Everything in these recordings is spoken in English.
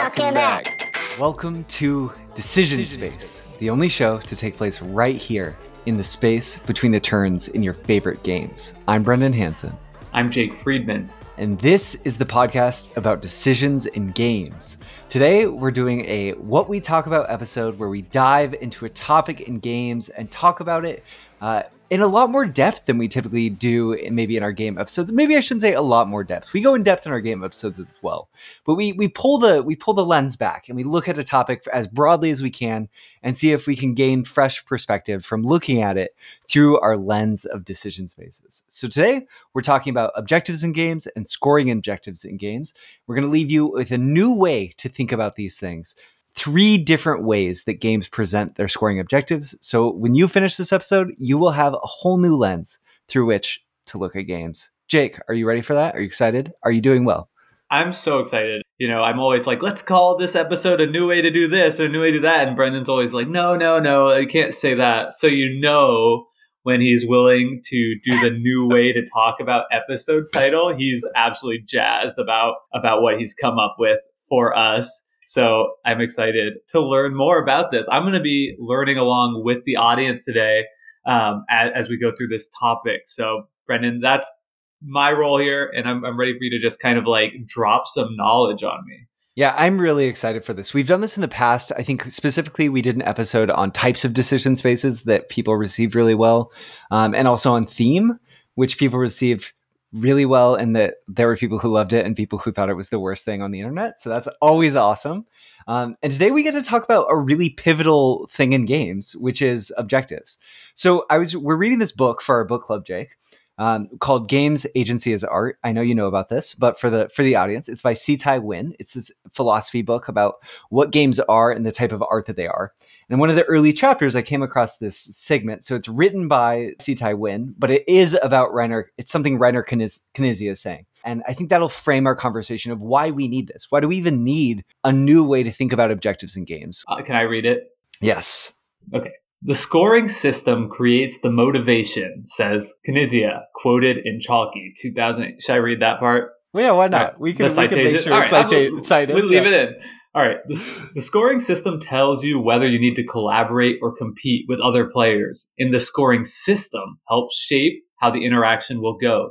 talking back. Welcome to Decision Space, the only show to take place right here in the space between the turns in your favorite games. I'm Brendan Hanson, I'm Jake Friedman. and this is the podcast about decisions in games. Today, we're doing a What We Talk About episode where we dive into a topic in games and talk about it uh, in a lot more depth than we typically do maybe in our game episodes. Maybe I shouldn't say a lot more depth. We go in depth in our game episodes as well, but we we pull the we pull the lens back and we look at a topic as broadly as we can and see if we can gain fresh perspective from looking at it through our lens of decision spaces. So today we're talking about objectives in games and scoring objectives in games. We're going to leave you with a new way to think about these things. Three different ways that games present their scoring objectives. So when you finish this episode, you will have a whole new lens through which to look at games. Jake, are you ready for that? Are you excited? Are you doing well? I'm so excited. You know, I'm always like, let's call this episode a new way to do this or a new way to do that. And Brendan's always like, no, no, no, I can't say that. So you know when he's willing to do the new way to talk about episode title, he's absolutely jazzed about about what he's come up with for us. So I'm excited to learn more about this. I'm going to be learning along with the audience today um, as, as we go through this topic. So Brendan, that's my role here, and I'm, I'm ready for you to just kind of like drop some knowledge on me. Yeah, I'm really excited for this. We've done this in the past. I think specifically we did an episode on types of decision spaces that people received really well, um, and also on theme, which people received really well, and that there were people who loved it and people who thought it was the worst thing on the internet. So that's always awesome. Um, and today we get to talk about a really pivotal thing in games, which is objectives. So I was we're reading this book for our book club, Jake, um, called Games Agency as Art. I know you know about this, but for the for the audience, it's by C. Thi Nguyen. It's this philosophy book about what games are and the type of art that they are. And in one of the early chapters, I came across this segment. So it's written by C. Thi Nguyen, but it is about Reiner. It's something Reiner Kniz- Knizia is saying. And I think that'll frame our conversation of why we need this. Why do we even need a new way to think about objectives in games? Uh, can I read it? Yes. The scoring system creates the motivation, says Knizia, quoted in Chalky 2008. Should I read that part? Well, yeah, why not? Alright, we can, we can make sure it's right, cita- cited. We'll leave Yeah. it in. All right. The, the scoring system tells you whether you need to collaborate or compete with other players, and the scoring system helps shape how the interaction will go.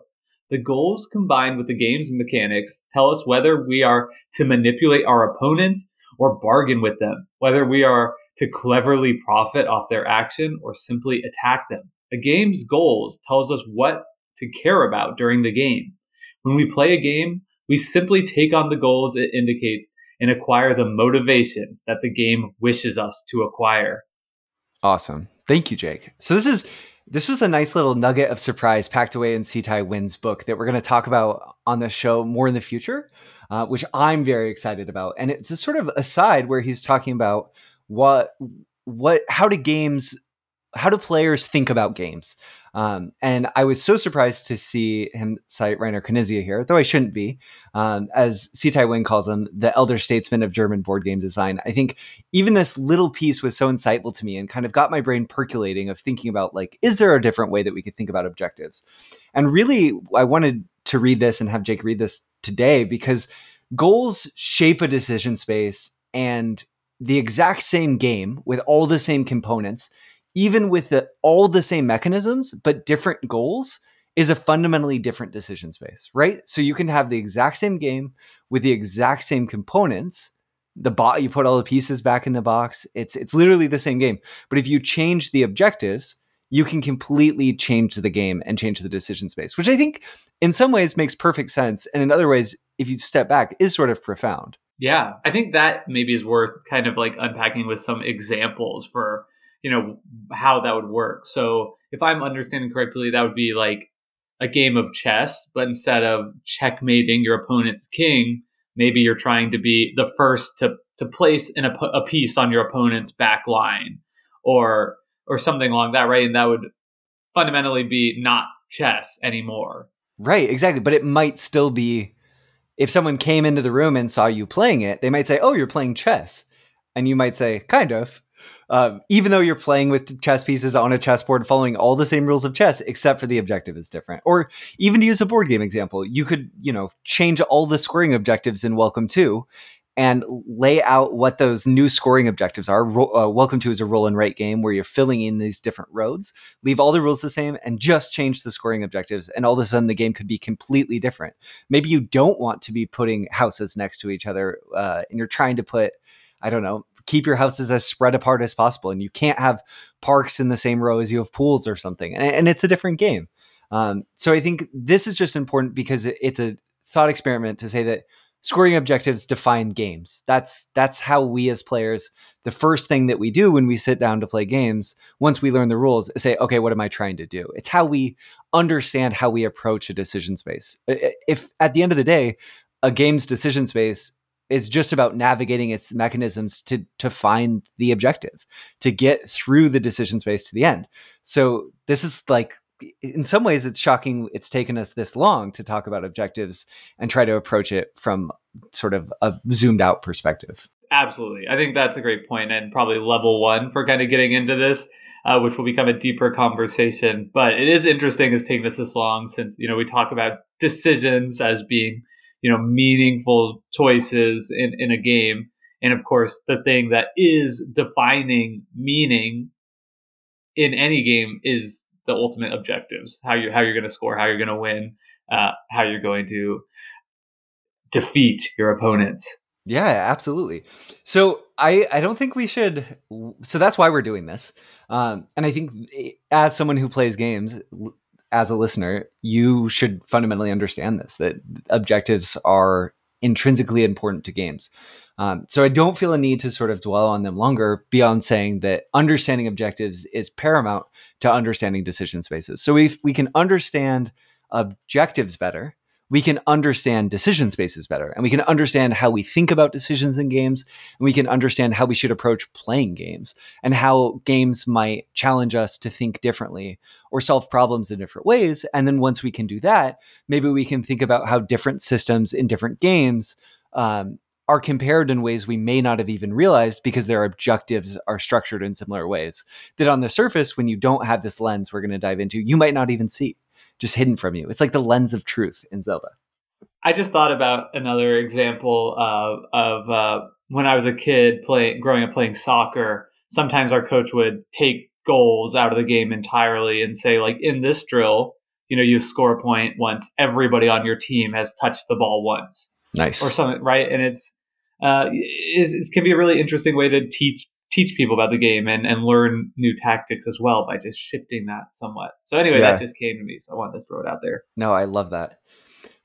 The goals combined with the game's mechanics tell us whether we are to manipulate our opponents or bargain with them, whether we are to cleverly profit off their action or simply attack them. A game's goals tells us what to care about during the game. When we play a game, we simply take on the goals it indicates and acquire the motivations that the game wishes us to acquire. Awesome. Thank you, Jake. So this is this was a nice little nugget of surprise packed away in C. Thi Nguyen's book that we're going to talk about on the show more in the future, uh, which I'm very excited about. And it's a sort of aside where he's talking about what what how do games how do players think about games? Um, and I was so surprised to see him cite Reiner Knizia here, though I shouldn't be, um, as C. Thi Nguyen calls him, the elder statesman of German board game design. I think even this little piece was so insightful to me and kind of got my brain percolating of thinking about like, is there a different way that we could think about objectives? And really, I wanted to read this and have Jake read this today because goals shape a decision space and the exact same game with all the same components even with the, all the same mechanisms but different goals is a fundamentally different decision space right? So you can have the exact same game with the exact same components. The bot you put all the pieces back in the box. It's it's literally the same game. But if you change the objectives you can completely change the game and change the decision space which i think in some ways makes perfect sense. And in other ways if you step back is sort of profound Yeah, I think that maybe is worth kind of like unpacking with some examples for, you know, how that would work. So if I'm understanding correctly, that would be like a game of chess, but instead of checkmating your opponent's king, maybe you're trying to be the first to, to place in a, a piece on your opponent's back line or or something along that, right? And that would fundamentally be not chess anymore. Right, exactly. But it might still be if someone came into the room and saw you playing it, they might say, "Oh, you're playing chess," and you might say, "Kind of." Um, even though you're playing with chess pieces on a chessboard, following all the same rules of chess, except for the objective is different. Or even to use a board game example, you could, you know, change all the scoring objectives in Welcome to, and lay out what those new scoring objectives are. uh, welcome to is a roll and write game where you're filling in these different roads. Leave all the rules the same and just change the scoring objectives, and all of a sudden the game could be completely different. Maybe you don't want to be putting houses next to each other, uh, and you're trying to put, I don't know, keep your houses as spread apart as possible, and you can't have parks in the same row as you have pools or something, and, and it's a different game. Um, so I think this is just important because it's a thought experiment to say that scoring objectives define games. That's that's how we as players the first thing that we do when we sit down to play games once we learn the rules is say okay what am I trying to do? It's how we understand how we approach a decision space. If at the end of the day a game's decision space is just about navigating its mechanisms to to find the objective, to get through the decision space to the end. So this is like in some ways it's shocking it's taken us this long to talk about objectives and try to approach it from sort of a zoomed out perspective. Absolutely. I think that's a great point and probably level one for kind of getting into this uh, which will become a deeper conversation. But it is interesting it's taken us this long since you know we talk about decisions as being you know meaningful choices in, in a game. And of course the thing that is defining meaning in any game is the ultimate objectives how you how you're going to score how you're going to win uh, how you're going to defeat your opponents. Yeah absolutely. So i i don't think we should so that's why we're doing this. Um, and i think eh, as someone who plays games as a listener you should fundamentally understand this that objectives are intrinsically important to games um, so I don't feel a need to sort of dwell on them longer beyond saying that understanding objectives is paramount to understanding decision spaces. So if we can understand objectives better, we can understand decision spaces better and we can understand how we think about decisions in games and we can understand how we should approach playing games and how games might challenge us to think differently or solve problems in different ways. And then once we can do that maybe we can think about how different systems in different games um, are compared in ways we may not have even realized because their objectives are structured in similar ways. That on the surface when you don't have this lens we're going to dive into you might not even see just hidden from you. It's like the lens of truth in zelda. I just thought about another example of, of uh, when i was a kid playing growing up playing soccer sometimes our coach would take goals out of the game entirely and say like in this drill you know you score a point once everybody on your team has touched the ball once. Nice. Or something right? And it's uh, is, is can be a really interesting way to teach teach people about the game and, and learn new tactics as well by just shifting that somewhat. So anyway, yeah. that just came to me, so I wanted to throw it out there. No, I love that.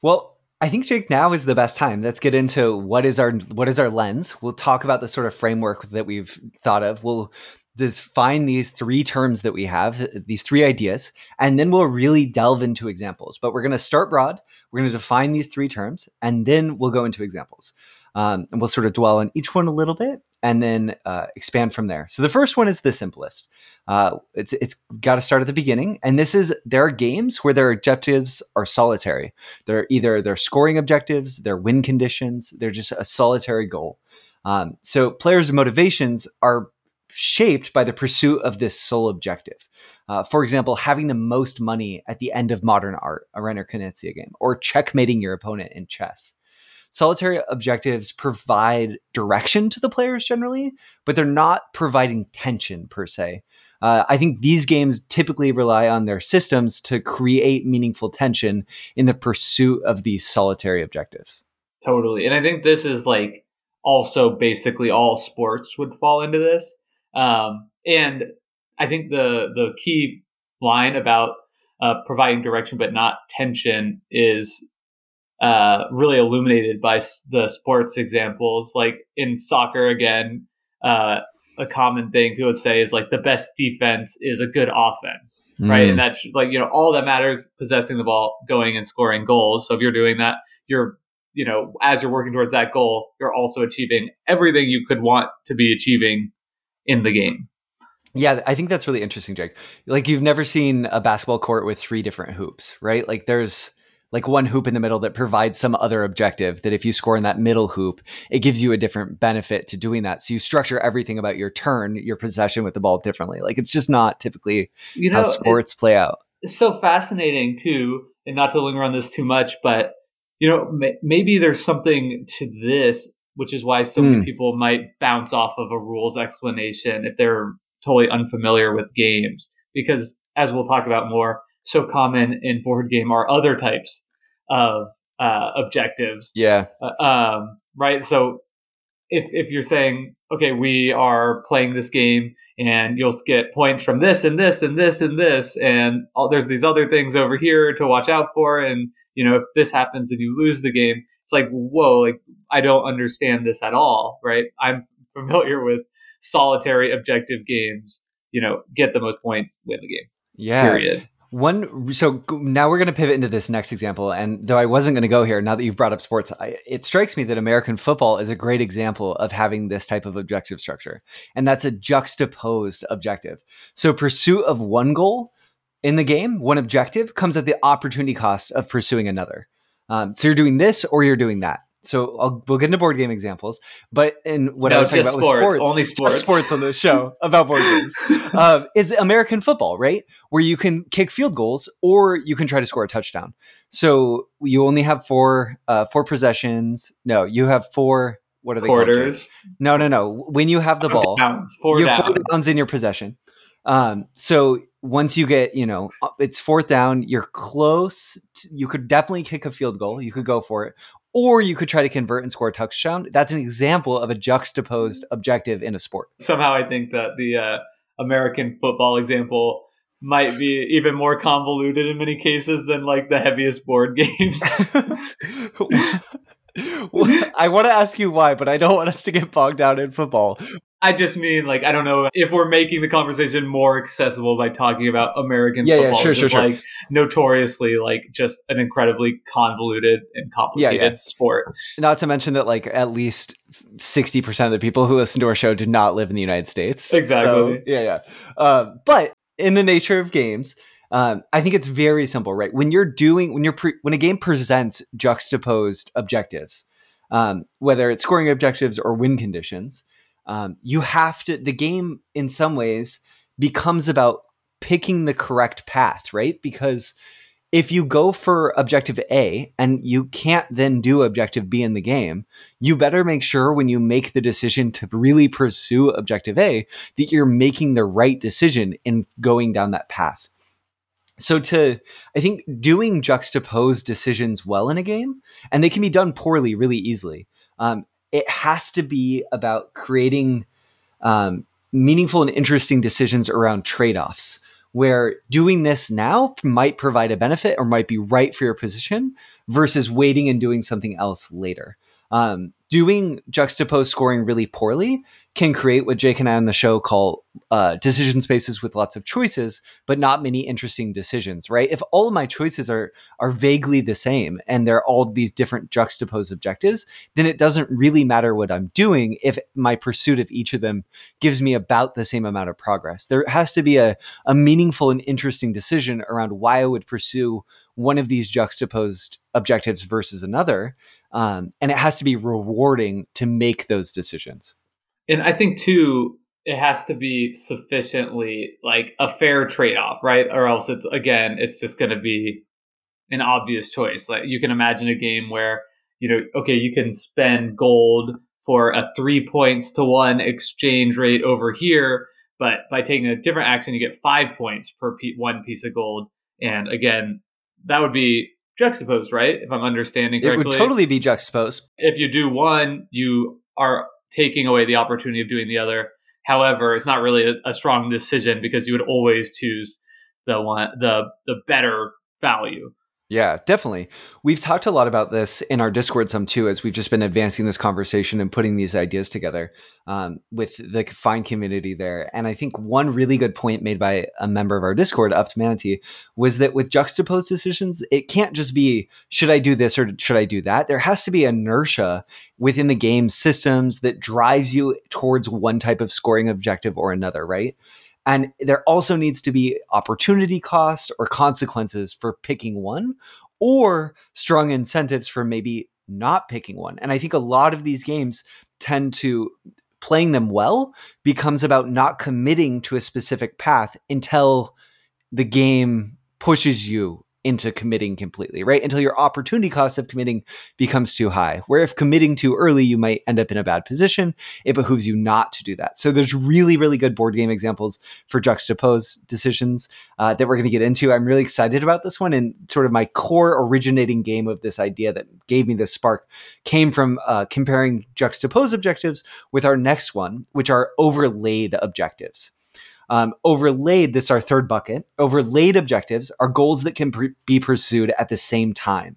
Well, I think Jake now is the best time. Let's get into what is our what is our lens. We'll talk about the sort of framework that we've thought of. We'll define these three terms that we have, these three ideas, and then we'll really delve into examples. But we're going to start broad. We're going to define these three terms, and then we'll go into examples. Um, and we'll sort of dwell on each one a little bit and then uh, expand from there. So the first one is the simplest. Uh, it's it's got to start at the beginning, and this is there are games where their objectives are solitary. They're either they're scoring objectives, they're win conditions, they're just a solitary goal. Um, so players' motivations are shaped by the pursuit of this sole objective. Uh, for example, having the most money at the end of modern art, a Reiner Knizia game, or checkmating your opponent in chess solitary objectives provide direction to the players generally, but they're not providing tension per se. Uh, I think these games typically rely on their systems to create meaningful tension in the pursuit of these solitary objectives. Totally. And I think this is like also basically all sports would fall into this. Um, and I think the the key line about uh, providing direction but not tension is uh, really illuminated by the sports examples. Like in soccer, again, uh, a common thing people would say is like the best defense is a good offense, mm. right? And that's like you know all that matters possessing the ball, going and scoring goals. So if you're doing that, you're you know as you're working towards that goal, you're also achieving everything you could want to be achieving in the game. Yeah, I think that's really interesting, Jake. Like you've never seen a basketball court with three different hoops, right? Like there's like one hoop in the middle that provides some other objective that if you score in that middle hoop, it gives you a different benefit to doing that. So you structure everything about your turn, your possession with the ball differently. Like it's just not typically you know, how sports it, play out. It's so fascinating too, and not to linger on this too much, but you know, maybe there's something to this which is why so many hmm. people might bounce off of a rules explanation if they're totally unfamiliar with games. Because as we'll talk about more, so common in board game are other types of uh, objectives. Yeah. Uh, um, right. So if if you're saying, okay, we are playing this game and you'll get points from this and this and this and this and all, there's these other things over here to watch out for and you know if this happens and you lose the game it's like whoa like i don't understand this at all right i'm familiar with solitary objective games you know get the most points win the game yeah period one so now we're going to pivot into this next example and though i wasn't going to go here now that you've brought up sports I, it strikes me that american football is a great example of having this type of objective structure and that's a juxtaposed objective. So pursuit of one goal in the game one objective comes at the opportunity cost of pursuing another. Um, so you're doing this or you're doing that so I'll, we'll get into board game examples, but in what no, I was talking about sports, was sports, only sports, sports on the show about board games um, is American football, right? Where you can kick field goals or you can try to score a touchdown. So you only have four uh, four possessions. No, you have four. What are they quarters? Called? No, no, no. When you have the four ball, downs, four you downs. four downs in your possession. Um, so once you get, you know, it's fourth down, you're close. To, you could definitely kick a field goal. You could go for it, or you could try to convert and score a touchdown. That's an example of a juxtaposed objective in a sport. Somehow, I think that the uh, American football example might be even more convoluted in many cases than like the heaviest board games. I want to ask you why, but I don't want us to get bogged down in football. I just mean like I don't know if we're making the conversation more accessible by talking about American yeah, football, yeah, sure, sure, sure. like notoriously like just an incredibly convoluted and complicated yeah, yeah. sport. Not to mention that like at least sixty percent of the people who listen to our show do not live in the United States. Exactly. So, yeah, yeah. Uh, but in the nature of games, um, I think it's very simple, right? When you're doing when you're pre- when a game presents juxtaposed objectives, um, whether it's scoring objectives or win conditions um, you have to the game in some ways becomes about picking the correct path right? Because if you go for objective a and you can't then do objective b in the game you better make sure when you make the decision to really pursue objective a that you're making the right decision in going down that path. So to i think doing juxtaposed decisions well in a game and they can be done poorly really easily. Um, it has to be about creating um, meaningful and interesting decisions around trade offs, where doing this now might provide a benefit or might be right for your position versus waiting and doing something else later. Um, doing juxtaposed scoring really poorly can create what Jake and I on the show call uh, decision spaces with lots of choices, but not many interesting decisions. Right? If all of my choices are are vaguely the same and they're all these different juxtaposed objectives, then it doesn't really matter what I'm doing if my pursuit of each of them gives me about the same amount of progress. There has to be a a meaningful and interesting decision around why I would pursue one of these juxtaposed objectives versus another. Um, and it has to be rewarding to make those decisions. And I think too, it has to be sufficiently like a fair trade off, right? Or else it's again, it's just going to be an obvious choice. Like you can imagine a game where you know, okay, you can spend gold for a three points to one exchange rate over here, but by taking a different action, you get five points per one piece of gold. And again, that would be juxtaposed, right? If I'm understanding correctly, it would totally be juxtaposed. If you do one, you are taking away the opportunity of doing the other. However, it's not really a, a, strong decision because you would always choose the one the the better value. Yeah, definitely. We've talked a lot about this in our Discord some too, as we've just been advancing this conversation and putting these ideas together um, with the fine community there. And I think one really good point made by a member of our Discord, Up to Manatee, was that with juxtaposed decisions, it can't just be should I do this or should I do that. There has to be inertia within the game systems that drives you towards one type of scoring objective or another, right? And there also needs to be opportunity cost or consequences for picking one or strong incentives for maybe not picking one. And I think a lot of these games tend to playing them well becomes about not committing to a specific path until the game pushes you into committing completely, right? Until your opportunity cost of committing becomes too high. Where if committing too early, you might end up in a bad position. It behooves you not to do that. So there's really, really good board game examples for juxtapose decisions uh, that we're going to get into. I'm really excited about this one. And sort of my core originating game of this idea that gave me this spark came from uh, comparing juxtapose objectives with our next one, which are overlaid objectives. Um, overlaid, this is our third bucket. Overlaid objectives are goals that can pr- be pursued at the same time.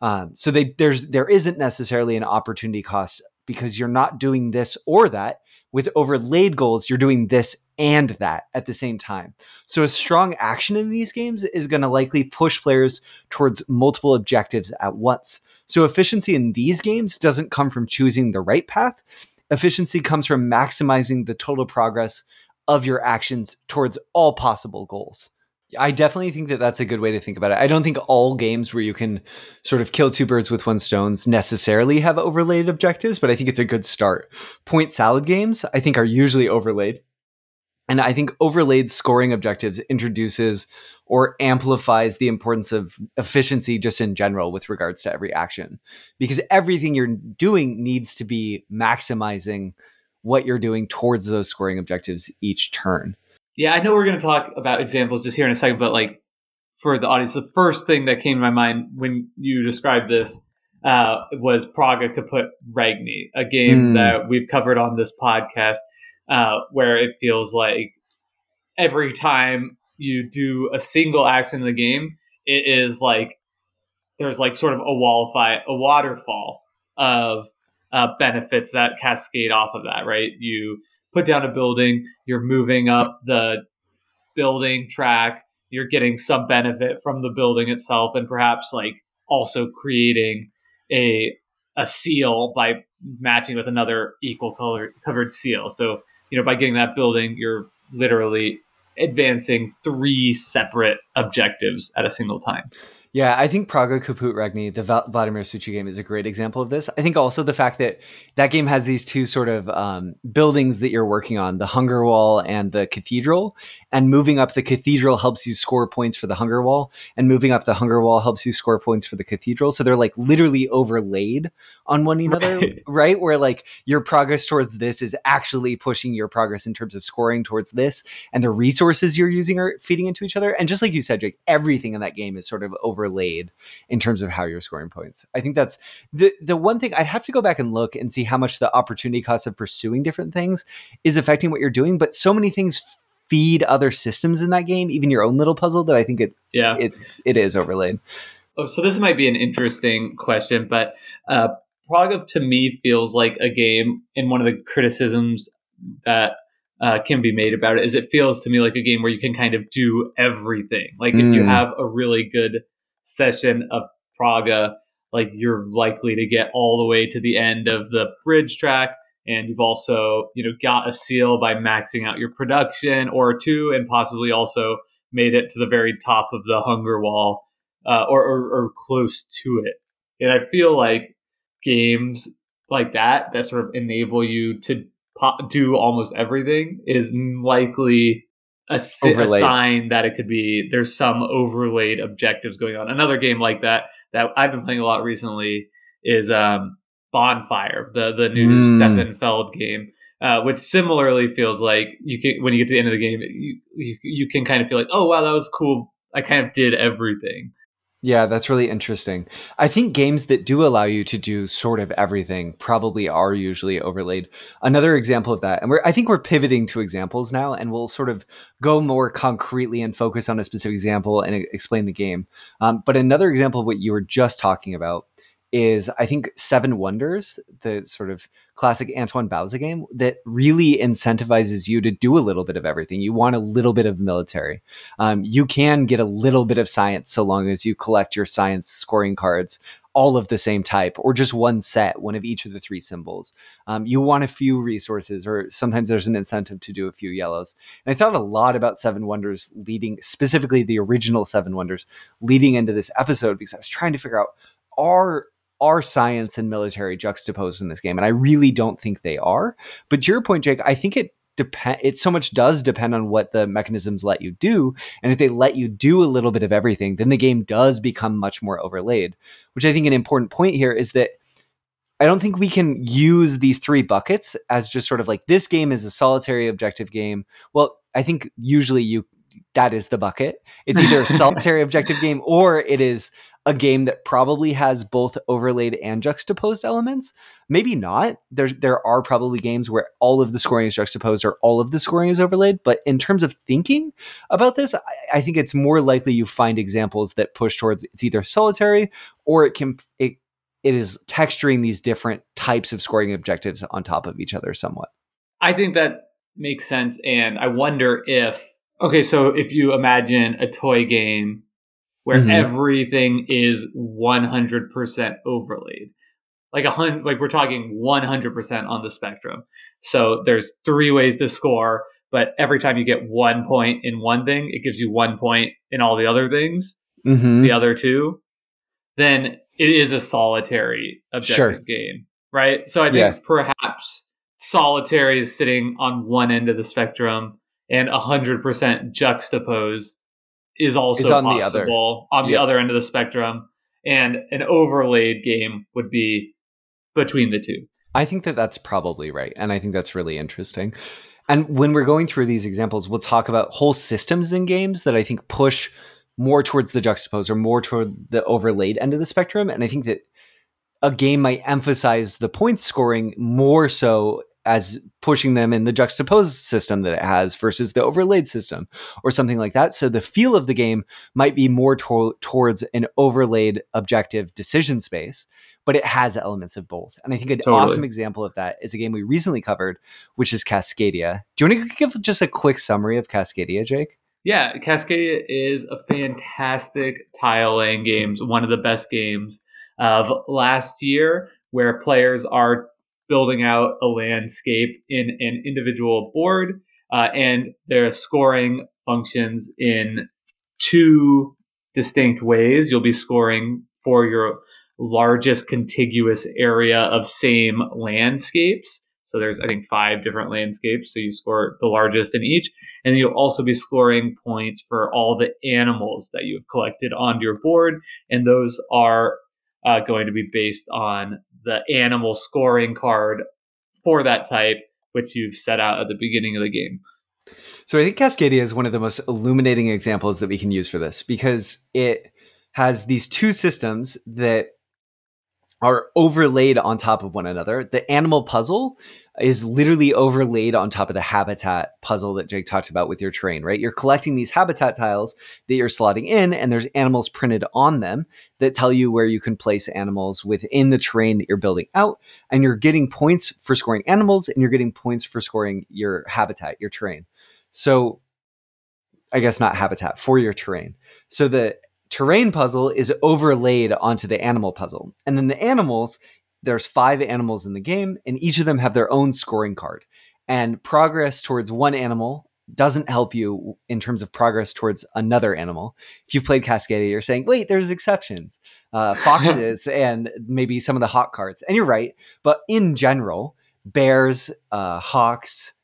Um, so they, there's there isn't necessarily an opportunity cost because you're not doing this or that. With overlaid goals, you're doing this and that at the same time. So a strong action in these games is going to likely push players towards multiple objectives at once. So efficiency in these games doesn't come from choosing the right path. Efficiency comes from maximizing the total progress of your actions towards all possible goals. I definitely think that that's a good way to think about it. I don't think all games where you can sort of kill two birds with one stones necessarily have overlaid objectives, but I think it's a good start. Point salad games, I think, are usually overlaid. And I think overlaid scoring objectives introduces or amplifies the importance of efficiency just in general with regards to every action. Because everything you're doing needs to be maximizing what you're doing towards those scoring objectives each turn. Yeah, I know we're going to talk about examples just here in a second, but like for the audience, the first thing that came to my mind when you described this uh, was Praga Caput Regni, a game mm. that we've covered on this podcast, uh, where it feels like every time you do a single action in the game, it is like there's like sort of a wall fight, a waterfall of uh, benefits that cascade off of that, right? You put down a building, you're moving up the building track, you're getting some benefit from the building itself, and perhaps like also creating a a seal by matching with another equal color covered seal. So you know by getting that building, you're literally advancing three separate objectives at a single time. Yeah, I think Praga Caput Regni, the Vladimir Suchý game, is a great example of this. I think also the fact that that game has these two sort of um, buildings that you're working on, the Hunger Wall and the Cathedral, and moving up the Cathedral helps you score points for the Hunger Wall, and moving up the Hunger Wall helps you score points for the Cathedral. So they're like literally overlaid on one another, right? right? Where like your progress towards this is actually pushing your progress in terms of scoring towards this, and the resources you're using are feeding into each other. And just like you said, Jake, everything in that game is sort of over overlaid in terms of how you're scoring points. I think that's the the one thing I'd have to go back and look and see how much the opportunity cost of pursuing different things is affecting what you're doing. But so many things feed other systems in that game, even your own little puzzle, that I think it yeah it it is overlaid. Oh, so this might be an interesting question, but uh, Praga to me feels like a game, and one of the criticisms that uh, can be made about it is it feels to me like a game where you can kind of do everything. Like mm. if you mm. have a really good session of Praga, like you're likely to get all the way to the end of the bridge track. And you've also, you know, got a seal by maxing out your production or two, and possibly also made it to the very top of the hunger wall, uh, or, or, or close to it. And I feel like games like that that sort of enable you to do almost everything is likely a, a sign that it could be there's some overlaid objectives going on. Another game like that that I've been playing a lot recently is um, Bonfire, the the new mm. Stefan Feld game, uh, which similarly feels like you can when you get to the end of the game, you, you you can kind of feel like, oh wow, that was cool. I kind of did everything. Yeah, that's really interesting. I think games that do allow you to do sort of everything probably are usually overlaid. Another example of that, and we're I think we're pivoting to examples now, and we'll sort of go more concretely and focus on a specific example and explain the game. Um, but another example of what you were just talking about is I think Seven Wonders, the sort of classic Antoine Bauza game that really incentivizes you to do a little bit of everything. You want a little bit of military. Um, you can get a little bit of science so long as you collect your science scoring cards all of the same type or just one set, one of each of the three symbols. Um, you want a few resources, or sometimes there's an incentive to do a few yellows. And I thought a lot about Seven Wonders leading, specifically the original Seven Wonders, leading into this episode because I was trying to figure out are are science and military juxtaposed in this game? And I really don't think they are. But to your point, Jake, I think it depend it so much does depend on what the mechanisms let you do and if they let you do a little bit of everything then the game does become much more overlaid which i think an important point here is that i don't think we can use these three buckets as just sort of like this game is a solitary objective game well i think usually you that is the bucket it's either a solitary objective game or it is a game that probably has both overlaid and juxtaposed elements. Maybe not. There, there are probably games where all of the scoring is juxtaposed or all of the scoring is overlaid. But in terms of thinking about this, I, I think it's more likely you find examples that push towards it's either solitary or it can it it is texturing these different types of scoring objectives on top of each other somewhat. I think that makes sense, and I wonder if okay, so if you imagine a toy game where mm-hmm. everything is 100% overlaid. Like a hundred, like we're talking 100% on the spectrum. So there's three ways to score, but every time you get one point in one thing, it gives you one point in all the other things, mm-hmm. the other two. Then it is a solitary objective sure. game, right? So I think yeah. perhaps solitary is sitting on one end of the spectrum and 100% juxtaposed is also is on possible the other. on the other end of the spectrum, and an overlaid game would be between the two. I think that that's probably right, and I think that's really interesting. And when we're going through these examples, we'll talk about whole systems in games that I think push more towards the juxtapose or more toward the overlaid end of the spectrum. And I think that a game might emphasize the point scoring more so as pushing them in the juxtaposed system that it has versus the overlaid system or something like that. So the feel of the game might be more to- towards an overlaid objective decision space, but it has elements of both. And I think an totally. awesome example of that is a game we recently covered, which is Cascadia. Do you want to give just a quick summary of Cascadia, Jake? Yeah, Cascadia is a fantastic tile laying game, one of the best games of last year, where players are building out a landscape in an individual board, uh, and their scoring functions in two distinct ways. You'll be scoring for your largest contiguous area of same landscapes. So there's, I think, five different landscapes. So you score the largest in each. And you'll also be scoring points for all the animals that you have collected onto your board. And those are uh, going to be based on the animal scoring card for that type, which you've set out at the beginning of the game. So I think Cascadia is one of the most illuminating examples that we can use for this because it has these two systems that are overlaid on top of one another. The animal puzzle is literally overlaid on top of the habitat puzzle that Jake talked about with your terrain, right? You're collecting these habitat tiles that you're slotting in, and there's animals printed on them that tell you where you can place animals within the terrain that you're building out. And you're getting points for scoring animals, and you're getting points for scoring your habitat, your terrain. So, I guess not habitat, for your terrain. So the terrain puzzle is overlaid onto the animal puzzle. And then the animals there's five animals in the game, and each of them have their own scoring card. And progress towards one animal doesn't help you in terms of progress towards another animal. If you've played Cascadia, you're saying, wait, there's exceptions. Uh, foxes and maybe some of the hawk cards. And you're right. But in general, bears, uh, hawks,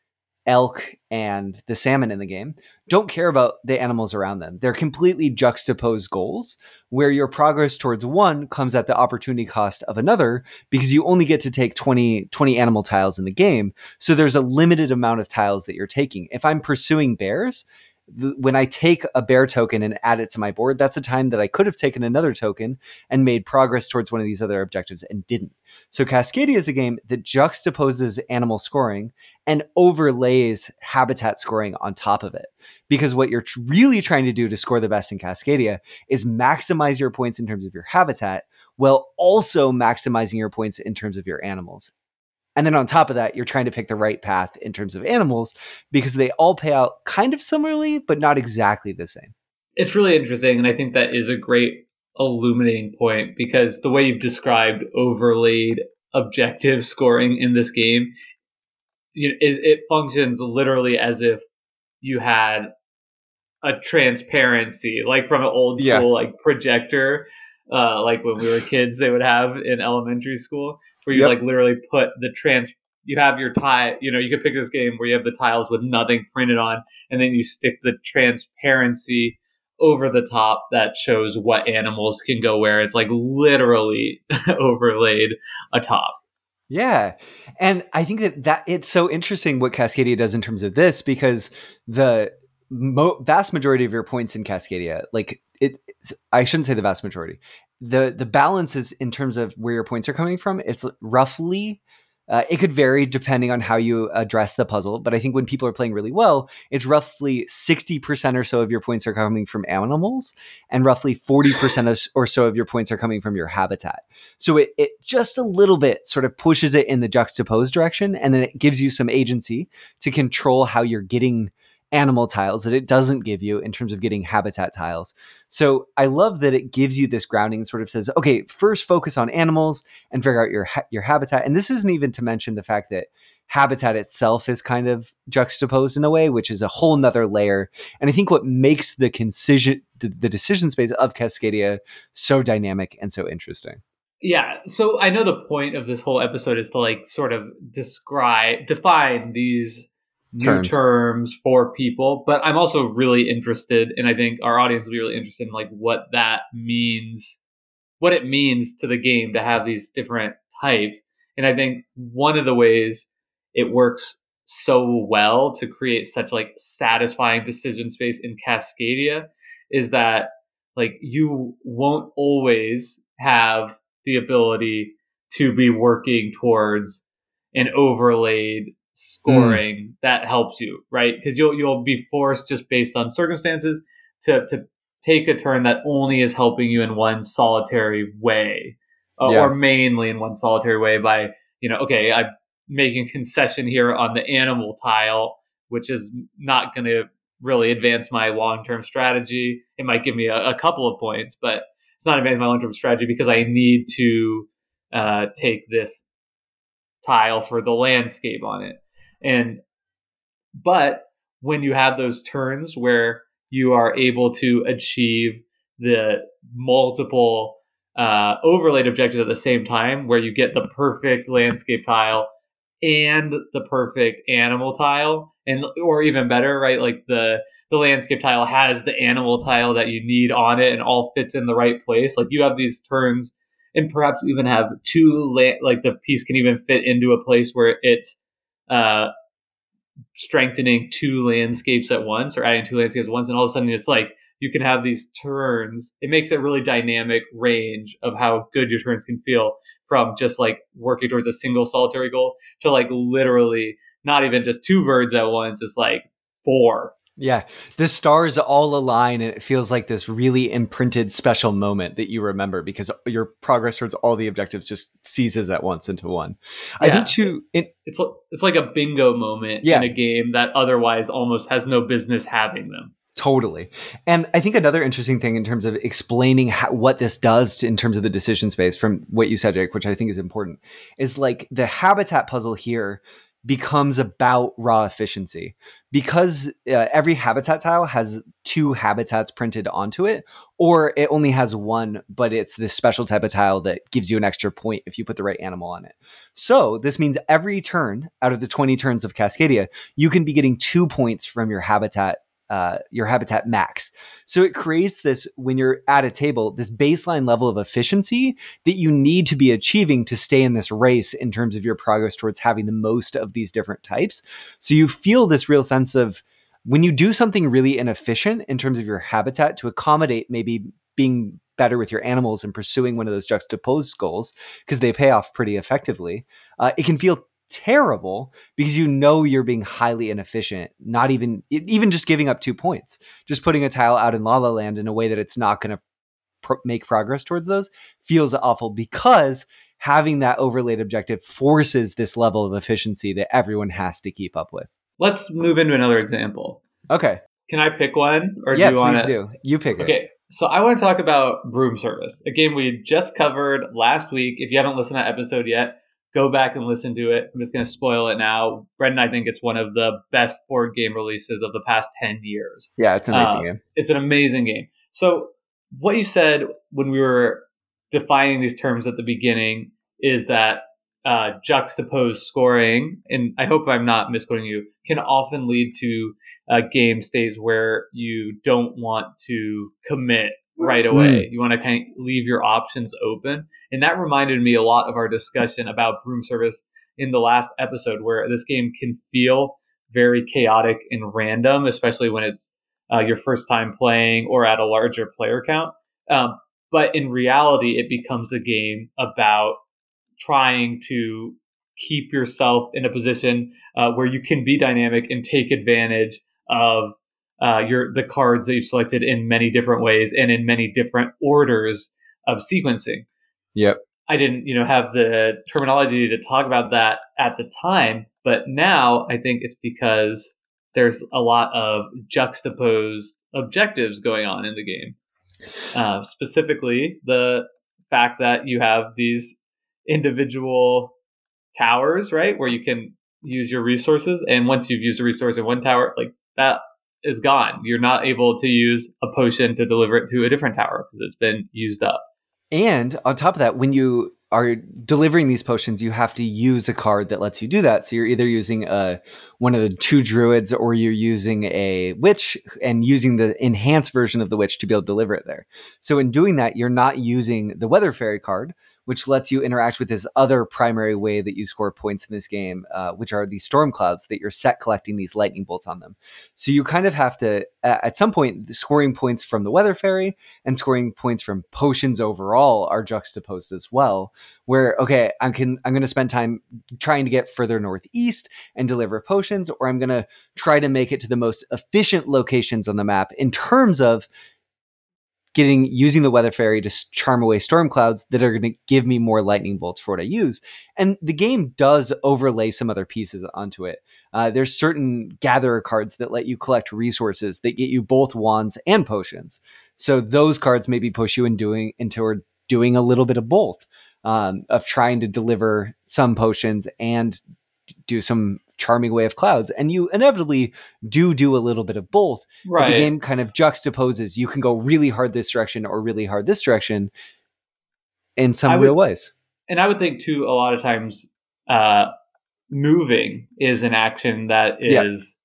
elk, and the salmon in the game don't care about the animals around them. They're completely juxtaposed goals where your progress towards one comes at the opportunity cost of another because you only get to take 20, 20 animal tiles in the game. So there's a limited amount of tiles that you're taking. If I'm pursuing bears, when I take a bear token and add it to my board, that's a time that I could have taken another token and made progress towards one of these other objectives and didn't. So Cascadia is a game that juxtaposes animal scoring and overlays habitat scoring on top of it. Because what you're really trying to do to score the best in Cascadia is maximize your points in terms of your habitat while also maximizing your points in terms of your animals. And then on top of that, you're trying to pick the right path in terms of animals because they all pay out kind of similarly, but not exactly the same. It's really interesting. And I think that is a great illuminating point because the way you've described overlaid objective scoring in this game, you know, it, it functions literally as if you had a transparency, like from an old school, yeah. like projector, uh, like when we were kids, they would have in elementary school where you yep. like literally put the trans you have your tie, you know, you could pick this game where you have the tiles with nothing printed on, and then you stick the transparency over the top that shows what animals can go where. It's like literally overlaid atop. Yeah. And I think that, that it's so interesting what Cascadia does in terms of this because the mo- vast majority of your points in Cascadia, like it, I shouldn't say the vast majority. The the balance is in terms of where your points are coming from. It's roughly uh, it could vary depending on how you address the puzzle, but I think when people are playing really well, it's roughly 60% or so of your points are coming from animals, and roughly 40% or so of your points are coming from your habitat. So it, it just a little bit sort of pushes it in the juxtaposed direction, and then it gives you some agency to control how you're getting animal tiles that it doesn't give you in terms of getting habitat tiles. So I love that it gives you this grounding sort of says, okay, first focus on animals and figure out your ha- your habitat. And this isn't even to mention the fact that habitat itself is kind of juxtaposed in a way, which is a whole nother layer. And I think what makes the concision the decision space of Cascadia so dynamic and so interesting. Yeah, so I know the point of this whole episode is to like sort of describe define these. New terms for people. But I'm also really interested, and I think our audience will be really interested in like what that means, what it means to the game to have these different types. And I think one of the ways it works so well to create such like satisfying decision space in Cascadia is that like you won't always have the ability to be working towards an overlaid scoring mm. that helps you, right? Because you'll you'll be forced just based on circumstances to to take a turn that only is helping you in one solitary way, uh, yeah. or mainly in one solitary way by you know, okay, I'm making concession here on the animal tile, which is not going to really advance my long term strategy. It might give me a, a, couple of points, but it's not advancing my long term strategy because I need to uh, take this tile for the landscape on it. And but when you have those turns where you are able to achieve the multiple uh, overlaid objectives at the same time, where you get the perfect landscape tile and the perfect animal tile, and or even better, right? Like the the landscape tile has the animal tile that you need on it, and all fits in the right place. Like you have these turns, and perhaps even have two la- like the piece can even fit into a place where it's uh, strengthening two landscapes at once or adding two landscapes at once, and all of a sudden it's like you can have these turns. It makes a really dynamic range of how good your turns can feel from just like working towards a single solitary goal to like literally not even just two birds at once. It's like four yeah, the stars all align, and it feels like this really imprinted special moment that you remember because your progress towards all the objectives just seizes at once into one. Yeah. I think too. It, it's it's like a bingo moment yeah. in a game that otherwise almost has no business having them. Totally. And I think another interesting thing in terms of explaining how, what this does to, in terms of the decision space from what you said, Jake, which I think is important, is like the habitat puzzle here becomes about raw efficiency. Because uh, every habitat tile has two habitats printed onto it or it only has one but it's this special type of tile that gives you an extra point if you put the right animal on it. So this means every turn out of the 20 turns of cascadia you can be getting two points from your habitat uh, your habitat max. So it creates this when you're at a table, this baseline level of efficiency that you need to be achieving to stay in this race in terms of your progress towards having the most of these different types. So you feel this real sense of when you do something really inefficient in terms of your habitat to accommodate maybe being better with your animals and pursuing one of those juxtaposed goals because they pay off pretty effectively, uh, it can feel terrible because you know you're being highly inefficient. Not even even just giving up two points, just putting a tile out in La La Land in a way that it's not going to pro- make progress towards those feels awful because having that overlaid objective forces this level of efficiency that everyone has to keep up with. Let's move into another example. Okay. Can I pick one, or yeah, do you want to do? You pick okay. it. Okay. So I want to talk about Broom Service, a game we just covered last week. If you haven't listened to that episode yet, go back and listen to it. I'm just going to spoil it now. Brendan, I think it's one of the best board game releases of the past 10 years. Yeah, it's an amazing uh, game. It's an amazing game. So, what you said when we were defining these terms at the beginning is that uh, juxtaposed scoring, and I hope I'm not misquoting you, can often lead to uh, game states where you don't want to commit right away. Mm. You want to kind of leave your options open. And that reminded me a lot of our discussion about broom service in the last episode, where this game can feel very chaotic and random, especially when it's uh, your first time playing or at a larger player count. Um, but in reality, it becomes a game about trying to keep yourself in a position uh, where you can be dynamic and take advantage of uh, your the cards that you've selected in many different ways and in many different orders of sequencing. Yep. I didn't, you know, have the terminology to talk about that at the time, but now I think it's because there's a lot of juxtaposed objectives going on in the game. Uh, specifically, the fact that you have these individual towers, right, where you can use your resources, and once you've used a resource in one tower, like that is gone. You're not able to use a potion to deliver it to a different tower because it's been used up. And on top of that, when you are delivering these potions, you have to use a card that lets you do that. So you're either using a one of the two druids or you're using a witch and using the enhanced version of the witch to be able to deliver it there. So in doing that, you're not using the weather fairy card, which lets you interact with this other primary way that you score points in this game, uh, which are these storm clouds that you're set collecting these lightning bolts on them. So you kind of have to, at some point, scoring points from the weather fairy and scoring points from potions overall are juxtaposed as well. Where okay, I can I'm going to spend time trying to get further northeast and deliver potions, or I'm going to try to make it to the most efficient locations on the map in terms of getting using the weather fairy to charm away storm clouds that are going to give me more lightning bolts for what I use. And the game does overlay some other pieces onto it. Uh, there's certain gatherer cards that let you collect resources that get you both wands and potions. So those cards maybe push you in doing into doing a little bit of both. Um, of trying to deliver some potions and do some charming way of clouds and you inevitably do do a little bit of both right the game kind of juxtaposes you can go really hard this direction or really hard this direction in some would, real ways and i would think too a lot of times uh, moving is an action that is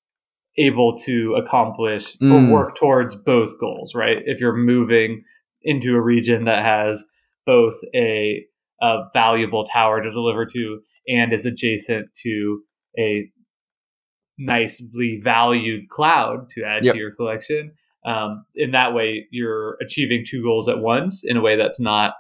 yeah. able to accomplish mm. or work towards both goals right if you're moving into a region that has both a, a valuable tower to deliver to and is adjacent to a nicely valued cloud to add yep. to your collection. Um, in that way, you're achieving two goals at once in a way that's not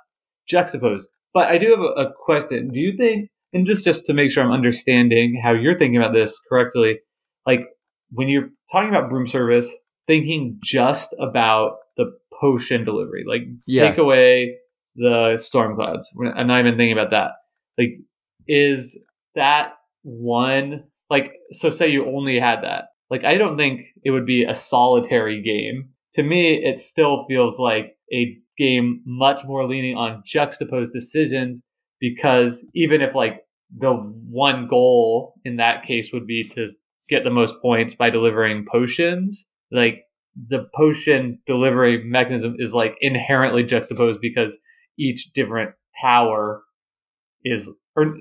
juxtaposed. But I do have a, a question. Do you think, and just just to make sure I'm understanding how you're thinking about this correctly, like when you're talking about broom service, thinking just about the potion delivery, like yeah. take away the storm clouds. I'm not even thinking about that. Like, is that one like so say you only had that. Like i don't think it would be a solitary game. To me it still feels like a game much more leaning on juxtaposed decisions because even if like the one goal in that case would be to get the most points by delivering potions like the potion delivery mechanism is like inherently juxtaposed because each different tower is or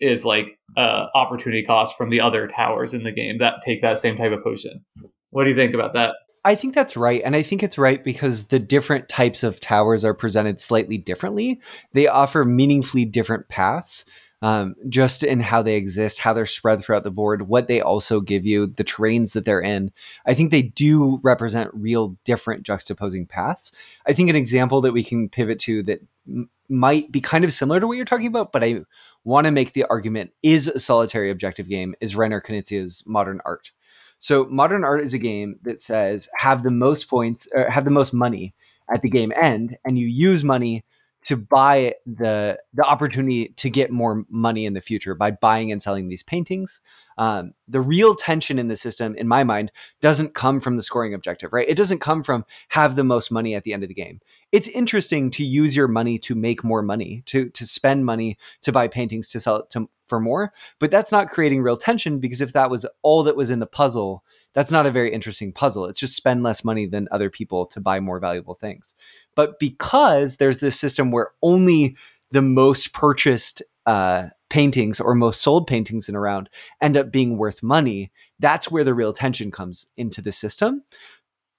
is like uh, opportunity cost from the other towers in the game that take that same type of potion. What do you think about that? I think that's right. And I think it's right because the different types of towers are presented slightly differently. They offer meaningfully different paths. Um, just in how they exist, how they're spread throughout the board, what they also give you, the terrains that they're in. I think they do represent real different juxtaposing paths. I think an example that we can pivot to that m- might be kind of similar to what you're talking about, but I want to make the argument is a solitary objective game is Reiner Knizia's Modern Art. So Modern Art is a game that says have the most points, or have the most money at the game end, and you use money to buy the the opportunity to get more money in the future by buying and selling these paintings. Um, the real tension in the system, in my mind, doesn't come from the scoring objective, right? It doesn't come from have the most money at the end of the game. It's interesting to use your money to make more money, to to spend money to buy paintings to sell it to, for more, but that's not creating real tension because if that was all that was in the puzzle, that's not a very interesting puzzle. It's just spend less money than other people to buy more valuable things. But because there's this system where only the most purchased uh, paintings or most sold paintings in a round end up being worth money, that's where the real tension comes into the system.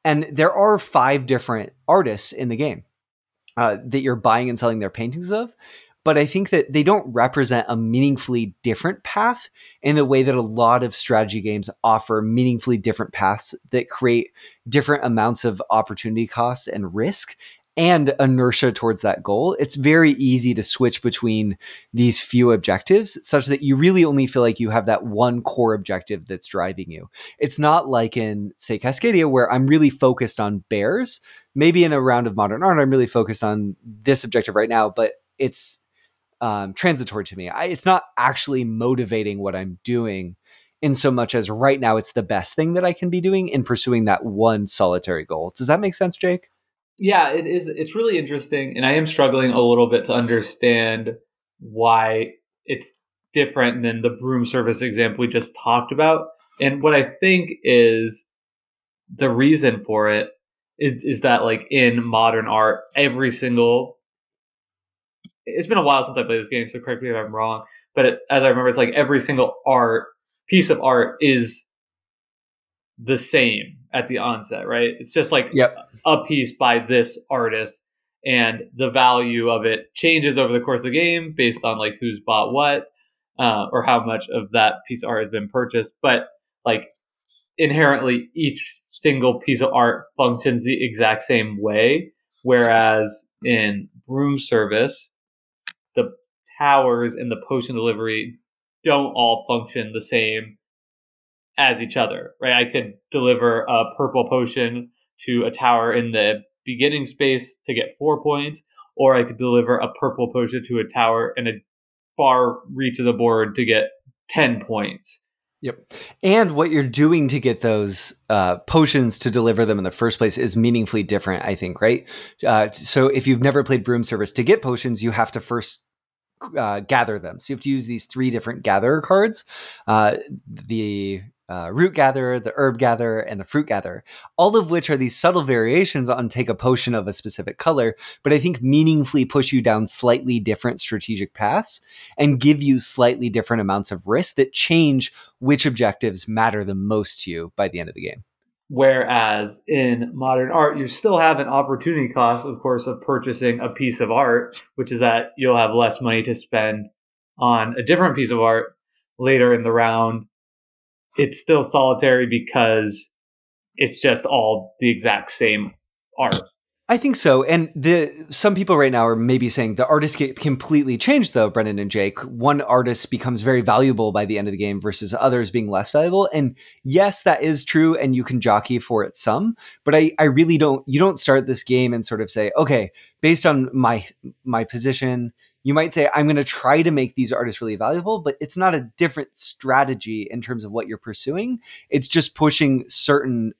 And there are five different artists in the game uh, that you're buying and selling their paintings of. But I think that they don't represent a meaningfully different path in the way that a lot of strategy games offer meaningfully different paths that create different amounts of opportunity cost and risk and inertia towards that goal, it's very easy to switch between these few objectives such that you really only feel like you have that one core objective that's driving you. It's not like in, say, Cascadia, where I'm really focused on bears. Maybe in a round of modern art, I'm really focused on this objective right now, but it's um, transitory to me. I, it's not actually motivating what I'm doing in so much as right now it's the best thing that I can be doing in pursuing that one solitary goal. Does that make sense, Jake? Yeah, it is. It's really interesting, and I am struggling a little bit to understand why it's different than the broom service example we just talked about. And what I think is the reason for it is is that like in modern art, every single it's been a while since I played this game, so correct me if I'm wrong. But it, as I remember, it's like every single art piece of art is the same at the onset, right? It's just like yep. a piece by this artist, and the value of it changes over the course of the game based on like who's bought what uh, or how much of that piece of art has been purchased. But like inherently, each single piece of art functions the exact same way. Whereas in Broom Service, the towers and the potion delivery don't all function the same as each other, right? I could deliver a purple potion to a tower in the beginning space to get four points, or I could deliver a purple potion to a tower in a far reach of the board to get 10 points. Yep. And what you're doing to get those uh, potions to deliver them in the first place is meaningfully different, I think, right? Uh, so if you've never played Broom Service, to get potions, you have to first uh, gather them. So you have to use these three different gatherer cards. Uh, the uh, root gatherer, the herb gatherer, and the fruit gatherer, all of which are these subtle variations on take a potion of a specific color, but I think meaningfully push you down slightly different strategic paths and give you slightly different amounts of risk that change which objectives matter the most to you by the end of the game. Whereas in modern art, you still have an opportunity cost, of course, of purchasing a piece of art, which is that you'll have less money to spend on a different piece of art later in the round it's still solitary because it's just all the exact same art. I think so. And the some people right now are maybe saying the artists get completely changed though, Brendan and Jake. One artist becomes very valuable by the end of the game versus others being less valuable. And yes, that is true and you can jockey for it some, but I, I really don't you don't start this game and sort of say, okay, based on my my position, you might say i'm going to try to make these artists really valuable but it's not a different strategy in terms of what you're pursuing. It's just pushing certain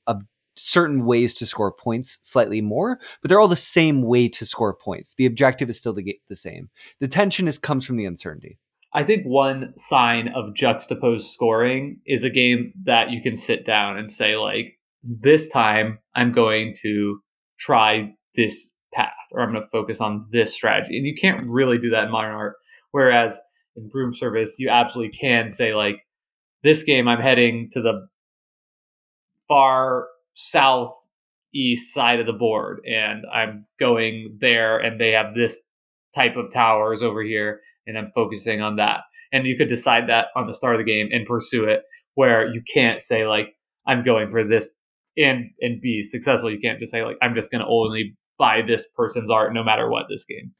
certain ways to score points slightly more but they're all the same way to score points. The objective is still the, the same. The tension is comes from the uncertainty. I think one sign of juxtaposed scoring is a game that you can sit down and say, like, this time I'm going to try this path or I'm going to focus on this strategy. And you can't really do that in modern art. Whereas in Broom Service, you absolutely can say, like, this game, I'm heading to the far southeast side of the board and I'm going there and they have this type of towers over here and I'm focusing on that. And you could decide that on the start of the game and pursue it where you can't say like I'm going for this and and be successful. You can't just say like I'm just going to only buy this person's art no matter what this game.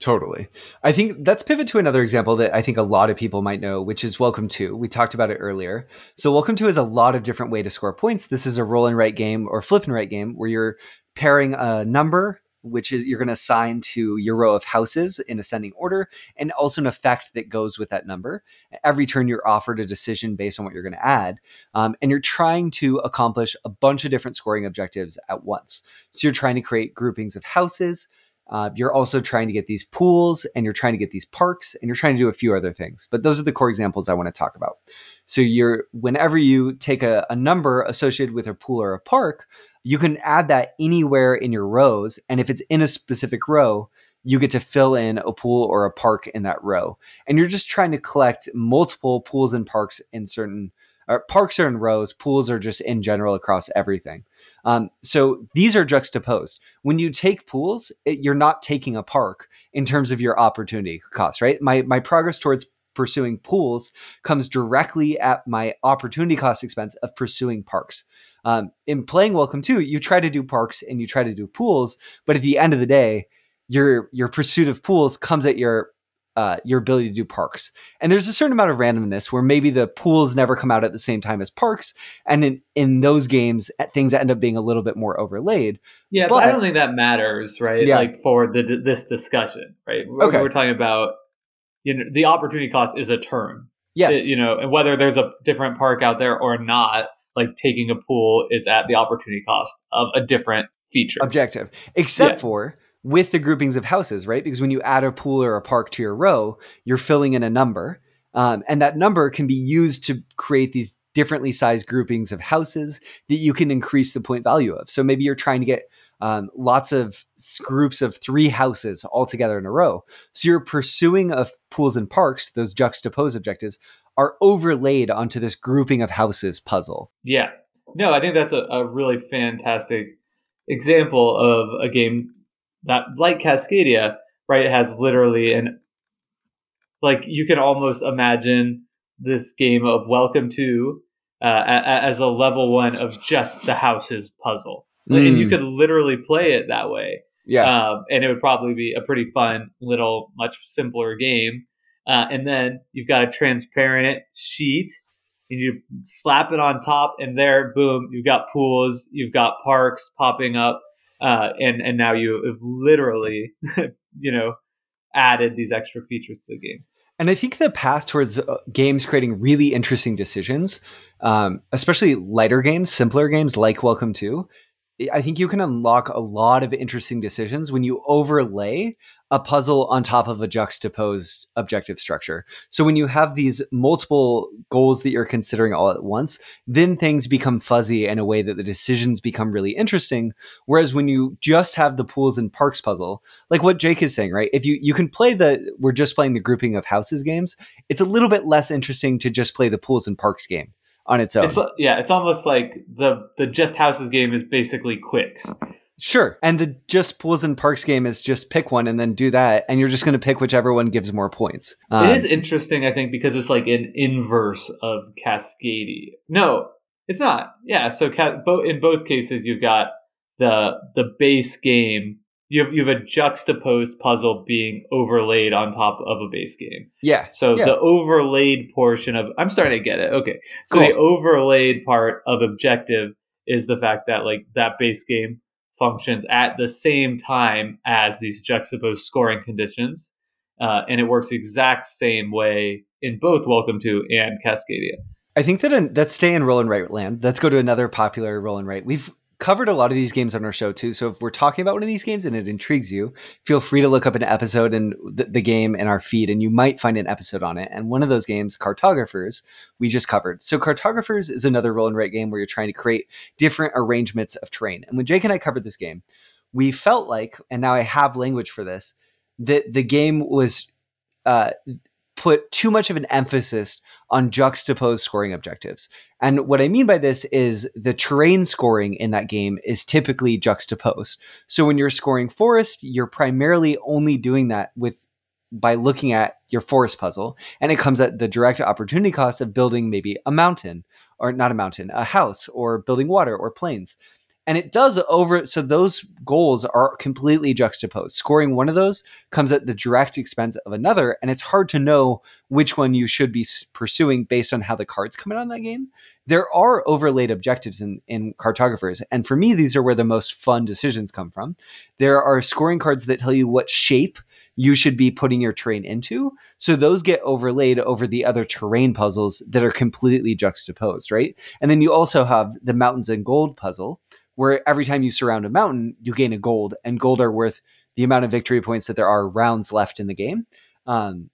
Totally. I think let's pivot to another example that I think a lot of people might know, which is Welcome to. We talked about it earlier. So Welcome to is a lot of different way to score points. This is a roll and write game or flip and write game where you're pairing a number which is you're going to assign to your row of houses in ascending order, and also an effect that goes with that number. Every turn, you're offered a decision based on what you're going to add, um, and you're trying to accomplish a bunch of different scoring objectives at once. So you're trying to create groupings of houses. Uh, you're also trying to get these pools, and you're trying to get these parks, and you're trying to do a few other things. But those are the core examples I want to talk about. So you're whenever you take a, a number associated with a pool or a park, you can add that anywhere in your rows. And if it's in a specific row, you get to fill in a pool or a park in that row. And you're just trying to collect multiple pools and parks in certain or parks are in rows, pools are just in general across everything. Um, so these are juxtaposed. When you take pools, it, you're not taking a park in terms of your opportunity cost, right? My my progress towards pursuing pools comes directly at my opportunity cost expense of pursuing parks. Um, in playing Welcome to, you try to do parks and you try to do pools, but at the end of the day, your your pursuit of pools comes at your uh, your ability to do parks. And there's a certain amount of randomness where maybe the pools never come out at the same time as parks. And in, in those games, uh, things end up being a little bit more overlaid. Yeah, but, but I don't think that matters, right? Yeah. Like for the, this discussion, right? Okay. We're talking about, you know, the opportunity cost is a term. Yes. It, you know, and whether there's a different park out there or not, like taking a pool is at the opportunity cost of a different feature. Objective. Except yeah. for with the groupings of houses, right? Because when you add a pool or a park to your row, you're filling in a number. Um, and that number can be used to create these differently sized groupings of houses that you can increase the point value of. So maybe you're trying to get um, lots of groups of three houses all together in a row. So you're pursuing of pools and parks, those juxtapose objectives are overlaid onto this grouping of houses puzzle. Yeah. No, I think that's a, a really fantastic example of a game that like Cascadia, right, has literally an like you can almost imagine this game of Welcome to uh, as a level one of just the houses puzzle, mm. and you hmm. could literally play it that way. Yeah, um, and it would probably be a pretty fun little, much simpler game. Uh, and then you've got a transparent sheet, and you slap it on top, and there, boom, you've got pools, you've got parks popping up uh, and and now you have literally, you know, added these extra features to the game. And I think the path towards uh, games creating really interesting decisions, um, especially lighter games, simpler games like Welcome to, I think you can unlock a lot of interesting decisions when you overlay a puzzle on top of a juxtaposed objective structure. So when you have these multiple goals that you're considering all at once, then things become fuzzy in a way that the decisions become really interesting. Whereas when you just have the pools and parks puzzle, like what Jake is saying, right? If you you can play the we're just playing the grouping of houses games, it's a little bit less interesting to just play the pools and parks game on its own. It's, yeah, it's almost like the the just houses game is basically Qwixx. Sure. And the just pools and parks game is just pick one and then do that. And you're just going to pick whichever one gives more points. Um, it is interesting, I think, because it's like an inverse of Cascadia. No, it's not. Yeah. So in both cases, you've got the the base game you have, you have a juxtaposed puzzle being overlaid on top of a base game. Yeah. So yeah. the overlaid portion of I'm starting to get it. Okay. So cool. the overlaid part of objective is the fact that like that base game functions at the same time as these juxtaposed scoring conditions. Uh, and it works exact same way in both Welcome to and Cascadia. I think that in, let's stay in roll and write land. Let's go to another popular roll and write. We've covered a lot of these games on our show too. So if we're talking about one of these games and it intrigues you, feel free to look up an episode and the, the, game in our feed, and you might find an episode on it. And one of those games, Cartographers, we just covered. So Cartographers is another roll and write game where you're trying to create different arrangements of terrain. And when Jake and I covered this game, we felt like, and now I have language for this, that the game was uh, put too much of an emphasis on juxtaposed scoring objectives. And what I mean by this is the terrain scoring in that game is typically juxtaposed. So when you're scoring forest, you're primarily only doing that with by looking at your forest puzzle and it comes at the direct opportunity cost of building maybe a mountain or not a mountain, a house or building water or plains. And it does over, so those goals are completely juxtaposed. Scoring one of those comes at the direct expense of another, and it's hard to know which one you should be pursuing based on how the cards come out on that game. There are overlaid objectives in, in cartographers, and for me, these are where the most fun decisions come from. There are scoring cards that tell you what shape you should be putting your terrain into. So those get overlaid over the other terrain puzzles that are completely juxtaposed, right? And then you also have the mountains and gold puzzle, where every time you surround a mountain, you gain a gold, and gold are worth the amount of victory points that there are rounds left in the game. Um,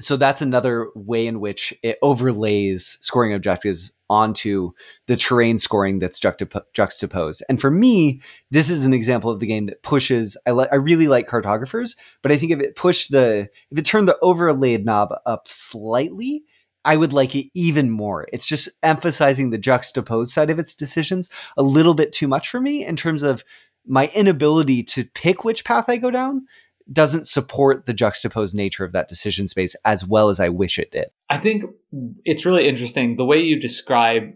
so that's another way in which it overlays scoring objectives onto the terrain scoring that's juxtaposed. And for me, this is an example of the game that pushes. I, I really like cartographers, but I think if it pushed the if it turned the overlaid knob up slightly, I would like it even more. It's just emphasizing the juxtaposed side of its decisions a little bit too much for me in terms of my inability to pick which path I go down doesn't support the juxtaposed nature of that decision space as well as I wish it did. I think it's really interesting. The way you describe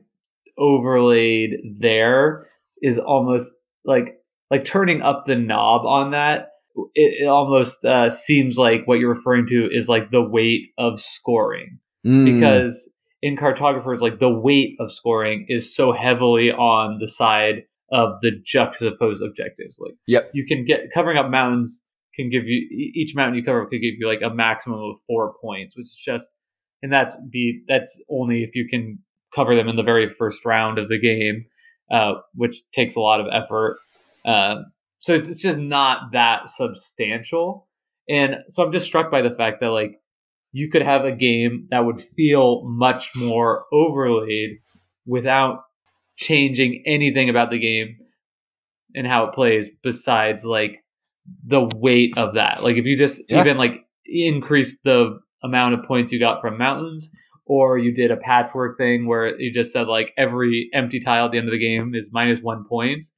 overlaid there is almost like like turning up the knob on that. It, it almost uh, seems like what you're referring to is like the weight of scoring mm. because in cartographers like the weight of scoring is so heavily on the side of the juxtaposed objectives like yep. you can get covering up mountains can give you each mountain you cover could give you like a maximum of four points, which is just and that's be that's only if you can cover them in the very first round of the game, uh, which takes a lot of effort. Uh, so it's, it's just not that substantial, and so I'm just struck by the fact that like you could have a game that would feel much more overlaid without changing anything about the game and how it plays besides like the weight of that. Like if you just yeah. even like increase the amount of points you got from mountains, or you did a patchwork thing where you just said like every empty tile at the end of the game is minus one points,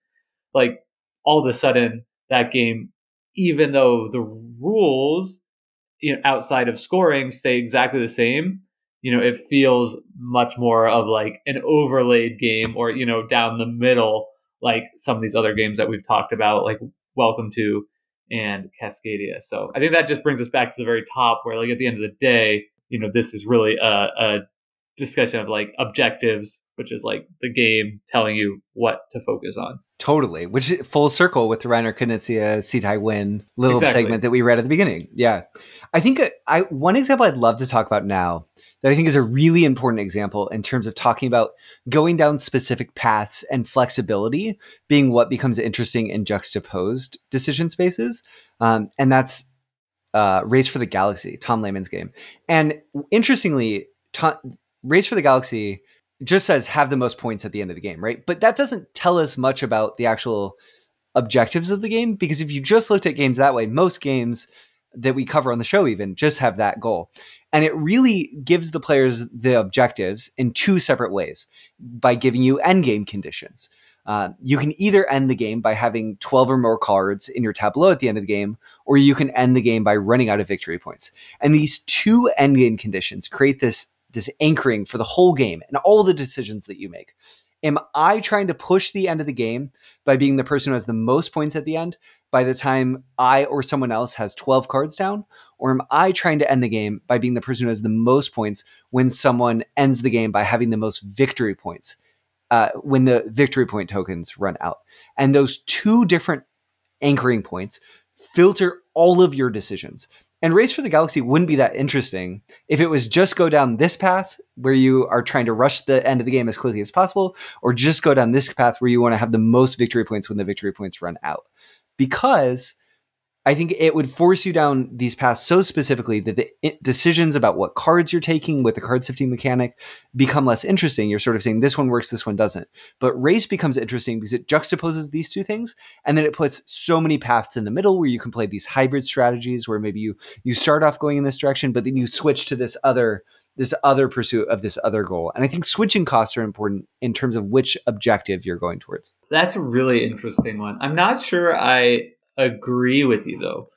like all of a sudden that game, even though the rules you know outside of scoring stay exactly the same, you know it feels much more of like an overlaid game or you know down the middle like some of these other games that we've talked about like welcome to and Cascadia. So I think that just brings us back to the very top where like at the end of the day, you know, this is really a, a discussion of like objectives, which is like the game telling you what to focus on. Totally, which is full circle with the Reiner Knizia C. Thi Nguyen little exactly. segment that we read at the beginning. Yeah, I think I one example I'd love to talk about now that I think is a really important example in terms of talking about going down specific paths and flexibility being what becomes interesting in juxtaposed decision spaces. Um, and that's uh, Race for the Galaxy, Tom Lehmann's game. And interestingly, Race for the Galaxy just says have the most points at the end of the game, right? But that doesn't tell us much about the actual objectives of the game because if you just looked at games that way, most games that we cover on the show even just have that goal. And it really gives the players the objectives in two separate ways by giving you end game conditions. Uh, you can either end the game by having 12 or more cards in your tableau at the end of the game, or you can end the game by running out of victory points. And these two end game conditions create this, this anchoring for the whole game and all the decisions that you make. Am I trying to push the end of the game by being the person who has the most points at the end by the time I or someone else has 12 cards down? Or am I trying to end the game by being the person who has the most points when someone ends the game by having the most victory points uh, when the victory point tokens run out? And those two different anchoring points filter all of your decisions. And Race for the Galaxy wouldn't be that interesting if it was just go down this path where you are trying to rush the end of the game as quickly as possible, or just go down this path where you want to have the most victory points when the victory points run out. Because I think it would force you down these paths so specifically that the decisions about what cards you're taking with the card sifting mechanic become less interesting. You're sort of saying this one works, this one doesn't. But race becomes interesting because it juxtaposes these two things, and then it puts so many paths in the middle where you can play these hybrid strategies where maybe you you start off going in this direction, but then you switch to this other this other pursuit of this other goal. And I think switching costs are important in terms of which objective you're going towards. That's a really interesting one. I'm not sure I agree with you though.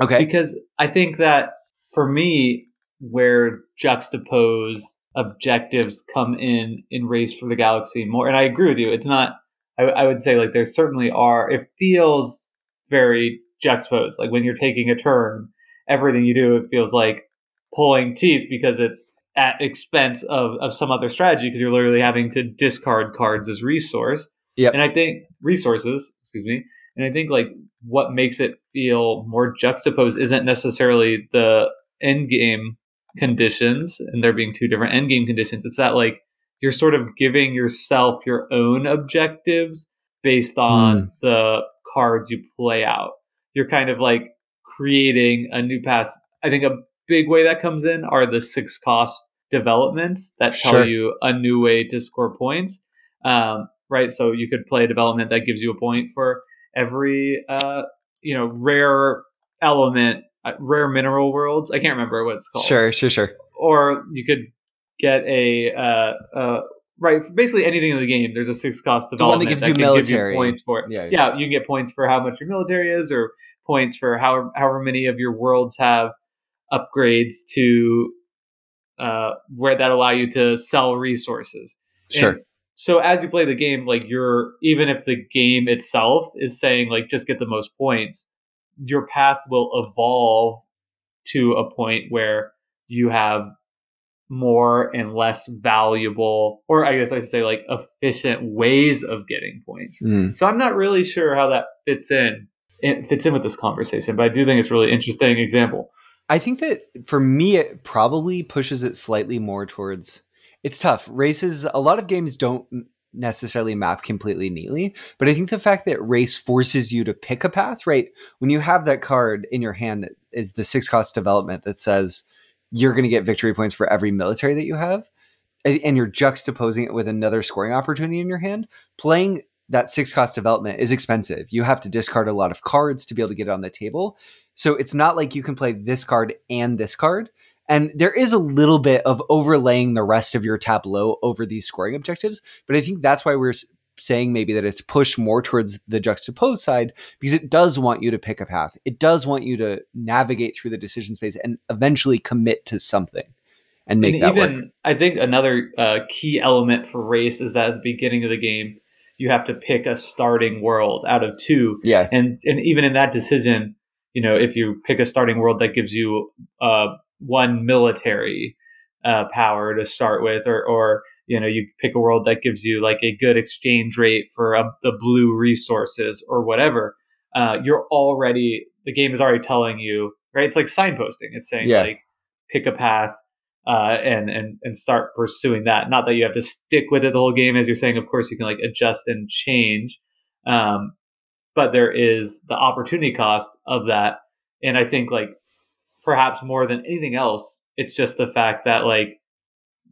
Okay. Because I think that for me, where juxtapose objectives come in in Race for the Galaxy more, and I agree with you. It's not. I, I would say like there certainly are. It feels very juxtaposed. Like when you're taking a turn, everything you do it feels like pulling teeth because it's at expense of, of some other strategy because you're literally having to discard cards as resource. Yeah. And I think resources, excuse me. And I think like what makes it feel more juxtaposed isn't necessarily the end game conditions and there being two different end game conditions. It's that like you're sort of giving yourself your own objectives based on mm. the cards you play out. You're kind of like creating a new path. I think a big way that comes in are the six cost developments that tell Sure. you a new way to score points. Um, right, so you could play a development that gives you a point for every uh, you know rare element, uh, rare mineral worlds. I can't remember what it's called Sure, sure, sure. or you could get a uh, uh, right basically anything in the game. There's a six cost The one that development gives that you can military. give you points for it. Yeah, Yeah, you can get points for how much your military is, or points for how however many of your worlds have upgrades to uh, where that allow you to sell resources. Sure. And so as you play the game, like you're even if the game itself is saying like just get the most points, your path will evolve to a point where you have more and less valuable, or I guess I should say like efficient ways of getting points. Mm. So I'm not really sure how that fits in. It fits in with this conversation, but I do think it's a really interesting example. I think that for me, it probably pushes it slightly more towards. It's tough. Races, a lot of games don't necessarily map completely neatly, but I think the fact that race forces you to pick a path, right? When you have that card in your hand that is the six cost development that says you're going to get victory points for every military that you have, and you're juxtaposing it with another scoring opportunity in your hand, playing that six cost development is expensive. You have to discard a lot of cards to be able to get it on the table. So it's not like you can play this card and this card. And there is a little bit of overlaying the rest of your tableau over these scoring objectives. But I think that's why we're saying maybe that it's pushed more towards the juxtaposed side because it does want you to pick a path. It does want you to navigate through the decision space and eventually commit to something and make and that even work. I think another uh, key element for race is that at the beginning of the game, you have to pick a starting world out of two, Yeah. and and even in that decision, you know, if you pick a starting world that gives you uh, one military uh, power to start with, or or you know, you pick a world that gives you like a good exchange rate for uh, the blue resources or whatever, uh, you're already the game is already telling you right. It's like signposting. It's saying Yeah. like pick a path uh, and and and start pursuing that. Not that you have to stick with it the whole game, as you're saying. Of course, you can like adjust and change, um, but there is the opportunity cost of that. And I think like perhaps more than anything else, it's just the fact that like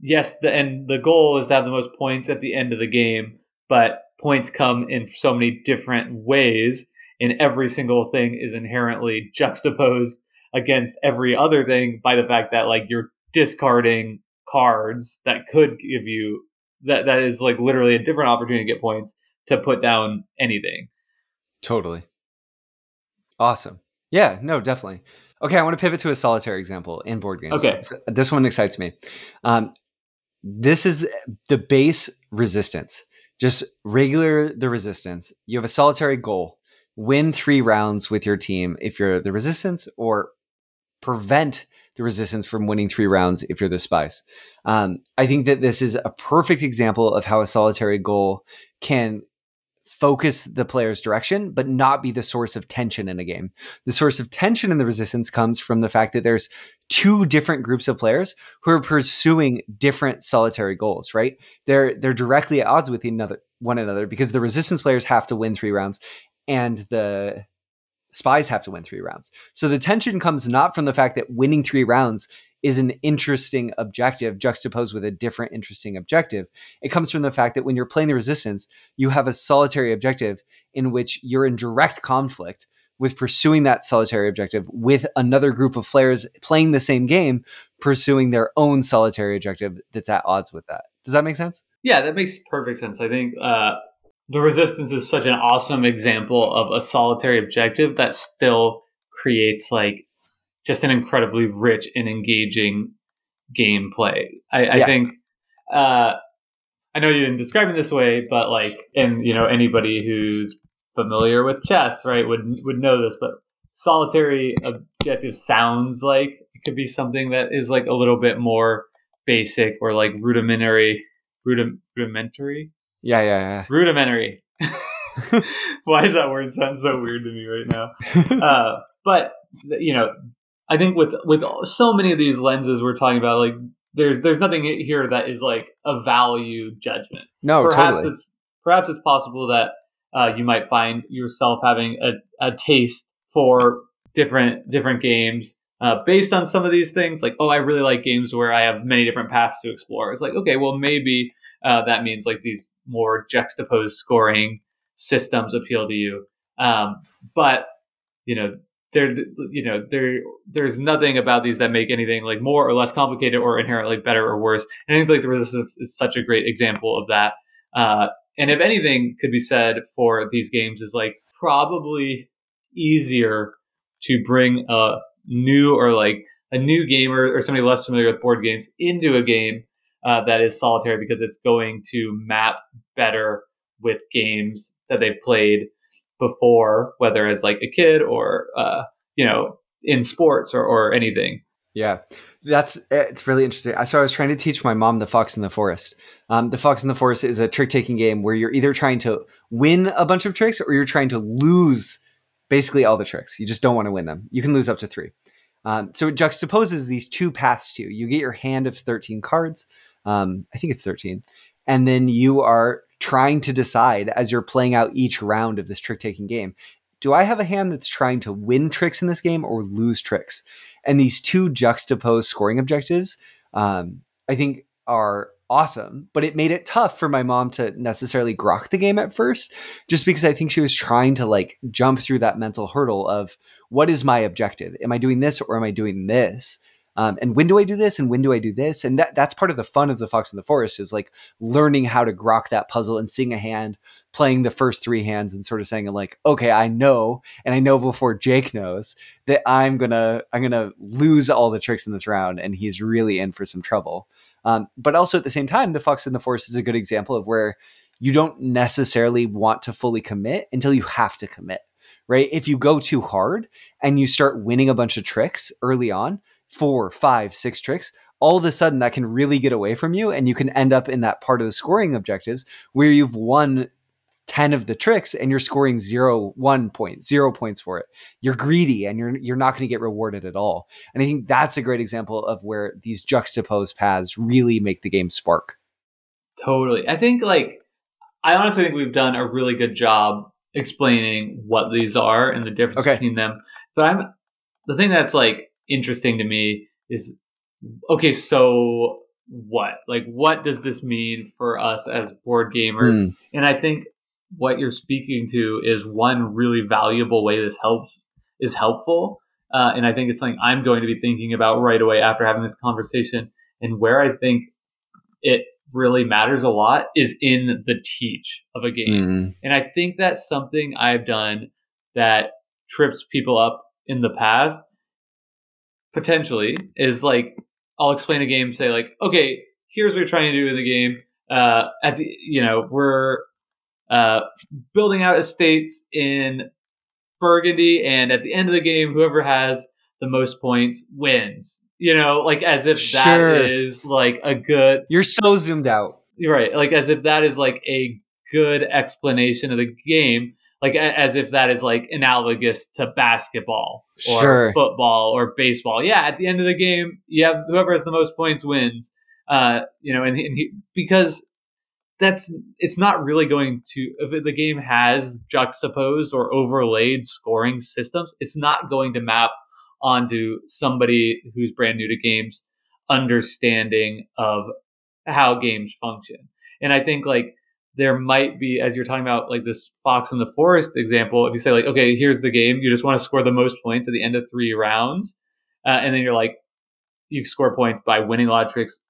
yes, the and the goal is to have the most points at the end of the game, but points come in so many different ways, and every single thing is inherently juxtaposed against every other thing by the fact that like you're discarding cards that could give you that that is like literally a different opportunity to get points to put down anything. Totally. Awesome. Yeah, no, definitely. Okay, I want to pivot to a solitaire example in board games. Okay. So this one excites me. Um, this is the base resistance, just regular the resistance. You have a solitary goal: win three rounds with your team if you're the resistance, or prevent the resistance from winning three rounds if you're the spice. Um, I think that this is a perfect example of how a solitary goal can focus the player's direction, but not be the source of tension in a game. The source of tension in the resistance comes from the fact that there's two different groups of players who are pursuing different solitary goals, right? They're they're directly at odds with another one another because the resistance players have to win three rounds and the spies have to win three rounds. So the tension comes not from the fact that winning three rounds is an interesting objective juxtaposed with a different interesting objective. It comes from the fact that when you're playing the resistance, you have a solitary objective in which you're in direct conflict with pursuing that solitary objective with another group of players playing the same game, pursuing their own solitary objective that's at odds with that. Does that make sense? Yeah, that makes perfect sense. I think uh, the resistance is such an awesome example of a solitary objective that still creates like just an incredibly rich and engaging gameplay. I, I think uh, I know you didn't describe it this way, but like, and you know, anybody who's familiar with chess, right, would would know this. But solitary objective sounds like it could be something that is like a little bit more basic or like rudimentary, rudim, rudimentary, Yeah, yeah, rudimentary. Why does that word sound so weird to me right now? uh, but you know, I think with with so many of these lenses we're talking about, like there's there's nothing here that is like a value judgment. no, perhaps totally. it's perhaps it's possible that uh, you might find yourself having a, a taste for different different games uh, based on some of these things, like, oh, I really like games where I have many different paths to explore. It's like, okay, well, maybe uh, that means like these more juxtaposed scoring systems appeal to you. Um, but you know, there, you know, there, there's nothing about these that make anything like more or less complicated or inherently better or worse. And I think like the resistance is such a great example of that. Uh, and if anything could be said for these games is like probably easier to bring a new or like a new gamer or somebody less familiar with board games into a game uh, that is solitary because it's going to map better with games that they've played before, whether as like a kid or uh, you know in sports or, or anything. Yeah, that's it's really interesting. So I was trying to teach my mom the Fox in the Forest. Um, the Fox in the Forest is a trick taking game where you're either trying to win a bunch of tricks or you're trying to lose basically all the tricks. You just don't want to win them. You can lose up to three. Um, so it juxtaposes these two paths to you. You get your hand of 13 cards. Um, I think it's 13. And then you are trying to decide as you're playing out each round of this trick taking game do I have a hand that's trying to win tricks in this game or lose tricks? And these two juxtaposed scoring objectives, um, I think, are awesome, but it made it tough for my mom to necessarily grok the game at first, just because I think she was trying to like jump through that mental hurdle of what is my objective? Am I doing this or am I doing this? Um, and when do I do this and when do I do this? And that that's part of the fun of the Fox in the Forest is like learning how to grok that puzzle and seeing a hand, playing the first three hands and sort of saying like, okay, I know, and I know before Jake knows that I'm gonna I'm gonna lose all the tricks in this round, and he's really in for some trouble. Um, but also at the same time, the Fox in the Forest is a good example of where you don't necessarily want to fully commit until you have to commit, right? If you go too hard and you start winning a bunch of tricks early on, four, five, six tricks, all of a sudden that can really get away from you and you can end up in that part of the scoring objectives where you've won 10 of the tricks and you're scoring zero one point zero points for it. You're greedy and you're you're not going to get rewarded at all. And i think that's a great example of where these juxtaposed paths really make the game spark. Totally. I think like i honestly think we've done a really good job explaining what these are and the difference okay. between them. But i'm the thing that's like interesting to me is okay so what like what does this mean for us as board gamers mm. and i think what you're speaking to is one really valuable way this helps is helpful. Uh, and I think it's something I'm going to be thinking about right away after having this conversation. And where I think it really matters a lot is in the teach of a game. Mm. And I think that's something I've done that trips people up in the past potentially is like I'll explain a game, say like, okay, here's what we're trying to do in the game. Uh, at the, you know, we're uh, building out estates in Burgundy, and at the end of the game, whoever has the most points wins. You know, like as if sure. that is like a good. You're so zoomed out. You're right. Like as if that is like a good explanation of the game. Like as if that is like analogous to basketball or sure. football or baseball. Yeah, at the end of the game, yeah, whoever has the most points wins. Uh, you know, and, and he, because that's it's not really going to if the game has juxtaposed or overlaid scoring systems it's not going to map onto somebody who's brand new to games understanding of how games function and i think like there might be as you're talking about like this fox in the forest example if you say like okay here's the game you just want to score the most points at the end of three rounds uh, and then you're like you score points by winning a lot of tricks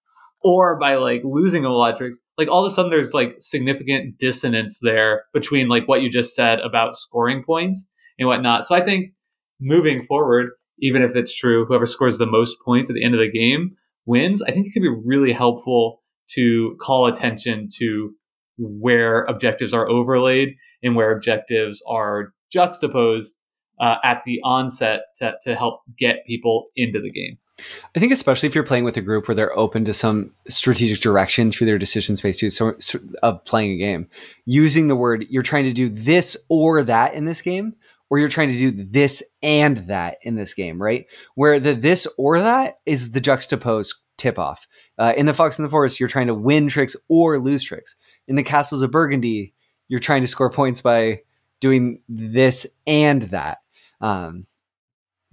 or by like losing a lot of tricks, like all of a sudden there's like significant dissonance there between like what you just said about scoring points and whatnot. So I think moving forward, even if it's true, whoever scores the most points at the end of the game wins. I think it could be really helpful to call attention to where objectives are overlaid and where objectives are juxtaposed uh, at the onset to, to help get people into the game. I think especially if you're playing with a group where they're open to some strategic direction through their decision space too, so, so, of playing a game, using the word you're trying to do this or that in this game, or you're trying to do this and that in this game, right? Where the this or that is the juxtaposed tip off. Uh, in the Fox in the Forest, you're trying to win tricks or lose tricks. In the Castles of Burgundy, you're trying to score points by doing this and that. Um,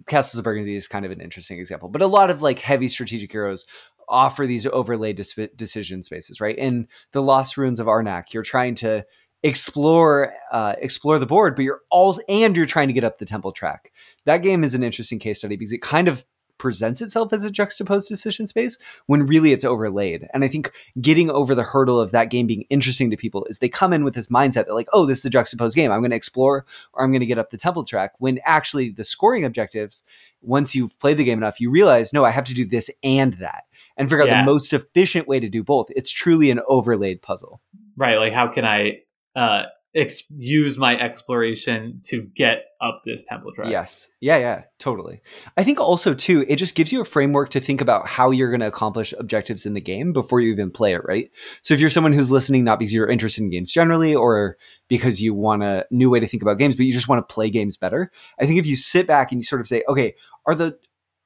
Castles of Burgundy is kind of an interesting example, but a lot of like heavy strategic euros offer these overlay dis- decision spaces, right? In the Lost Ruins of Arnak, you're trying to explore uh, explore the board, but you're also and you're trying to get up the temple track. That game is an interesting case study because it kind of presents itself as a juxtaposed decision space when really it's overlaid. And I think getting over the hurdle of that game being interesting to people is they come in with this mindset that like, oh, this is a juxtaposed game. I'm going to explore or I'm going to get up the temple track. When actually the scoring objectives, once you've played the game enough, you realize, no, I have to do this and that and figure out yeah. the most efficient way to do both. It's truly an overlaid puzzle. Right. Like how can I uh, ex- use my exploration to get up this temple track. Yes. Yeah, yeah, totally. I think also too, it just gives you a framework to think about how you're going to accomplish objectives in the game before you even play it, right? So if you're someone who's listening not because you're interested in games generally or because you want a new way to think about games, but you just want to play games better, I think if you sit back and you sort of say, okay, are the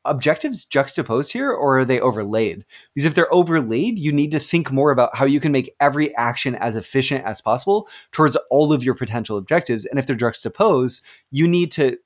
objectives juxtaposed here or are they overlaid? Because if they're overlaid, you need to think more about how you can make every action as efficient as possible towards all of your potential objectives. And if they're juxtaposed, you need to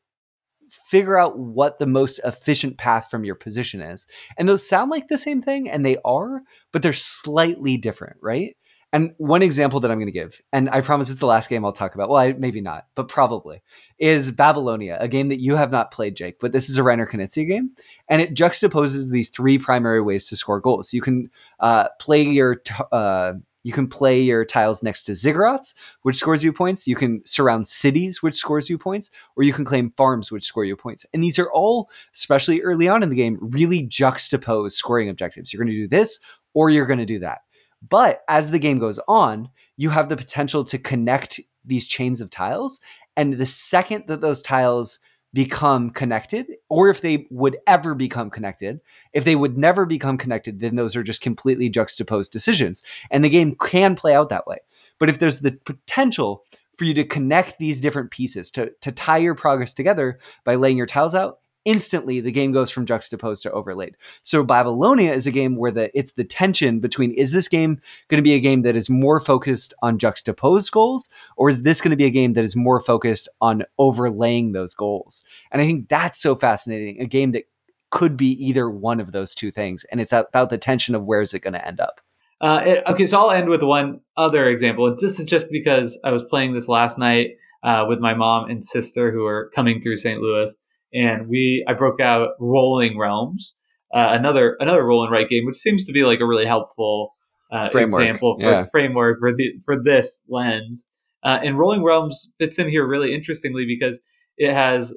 figure out what the most efficient path from your position is. And those sound like the same thing, and they are, but they're slightly different, right? And one example that I'm going to give, and I promise it's the last game I'll talk about. Well, I, maybe not, but probably is Babylonia, a game that you have not played, Jake. But this is a Reiner Knizia game, and it juxtaposes these three primary ways to score goals. You can uh, play your t- uh, you can play your tiles next to ziggurats, which scores you points. You can surround cities, which scores you points, or you can claim farms, which score you points. And these are all, especially early on in the game, really juxtapose scoring objectives. You're going to do this, or you're going to do that. But as the game goes on, you have the potential to connect these chains of tiles. And the second that those tiles become connected, or if they would ever become connected, if they would never become connected, then those are just completely juxtaposed decisions. And the game can play out that way. But if there's the potential for you to connect these different pieces, to, to tie your progress together by laying your tiles out, instantly the game goes from juxtaposed to overlaid. So Babylonia is a game where the it's the tension between is this game going to be a game that is more focused on juxtaposed goals or is this going to be a game that is more focused on overlaying those goals? And I think that's so fascinating. A game that could be either one of those two things and it's about the tension of where is it going to end up. Uh, it, okay, so I'll end with one other example. This is just because I was playing this last night uh, with my mom and sister who are coming through St. Louis, and we I broke out Rolling Realms, uh, another another roll and write game, which seems to be like a really helpful uh, example for yeah. framework for the for this lens. Uh, and Rolling Realms fits in here really interestingly because it has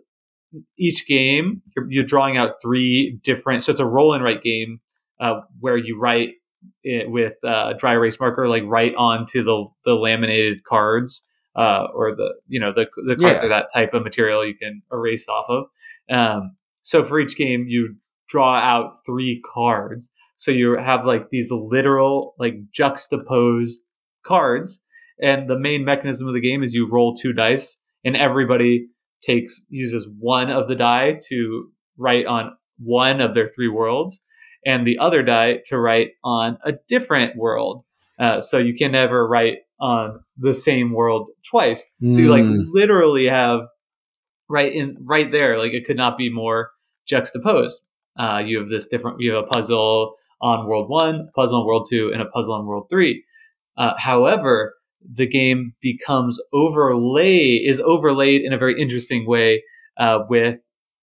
each game you're, you're drawing out three different. So it's a roll and write game uh, where you write it with uh, dry erase marker, like right onto the the laminated cards uh, or the you know the the cards yeah. are that type of material you can erase off of. Um, so for each game, you draw out three cards. So you have like these literal like juxtaposed cards, and the main mechanism of the game is you roll two dice, and everybody takes uses one of the die to write on one of their three worlds, and the other die to write on a different world. Uh, so you can never write on the same world twice. Mm. So you like hmm. literally have right in right there, like it could not be more juxtaposed. Uh, you have this different. You have a puzzle on world one, puzzle on world two, and a puzzle on world three. Uh, however, the game becomes overlay is overlaid in a very interesting way uh, with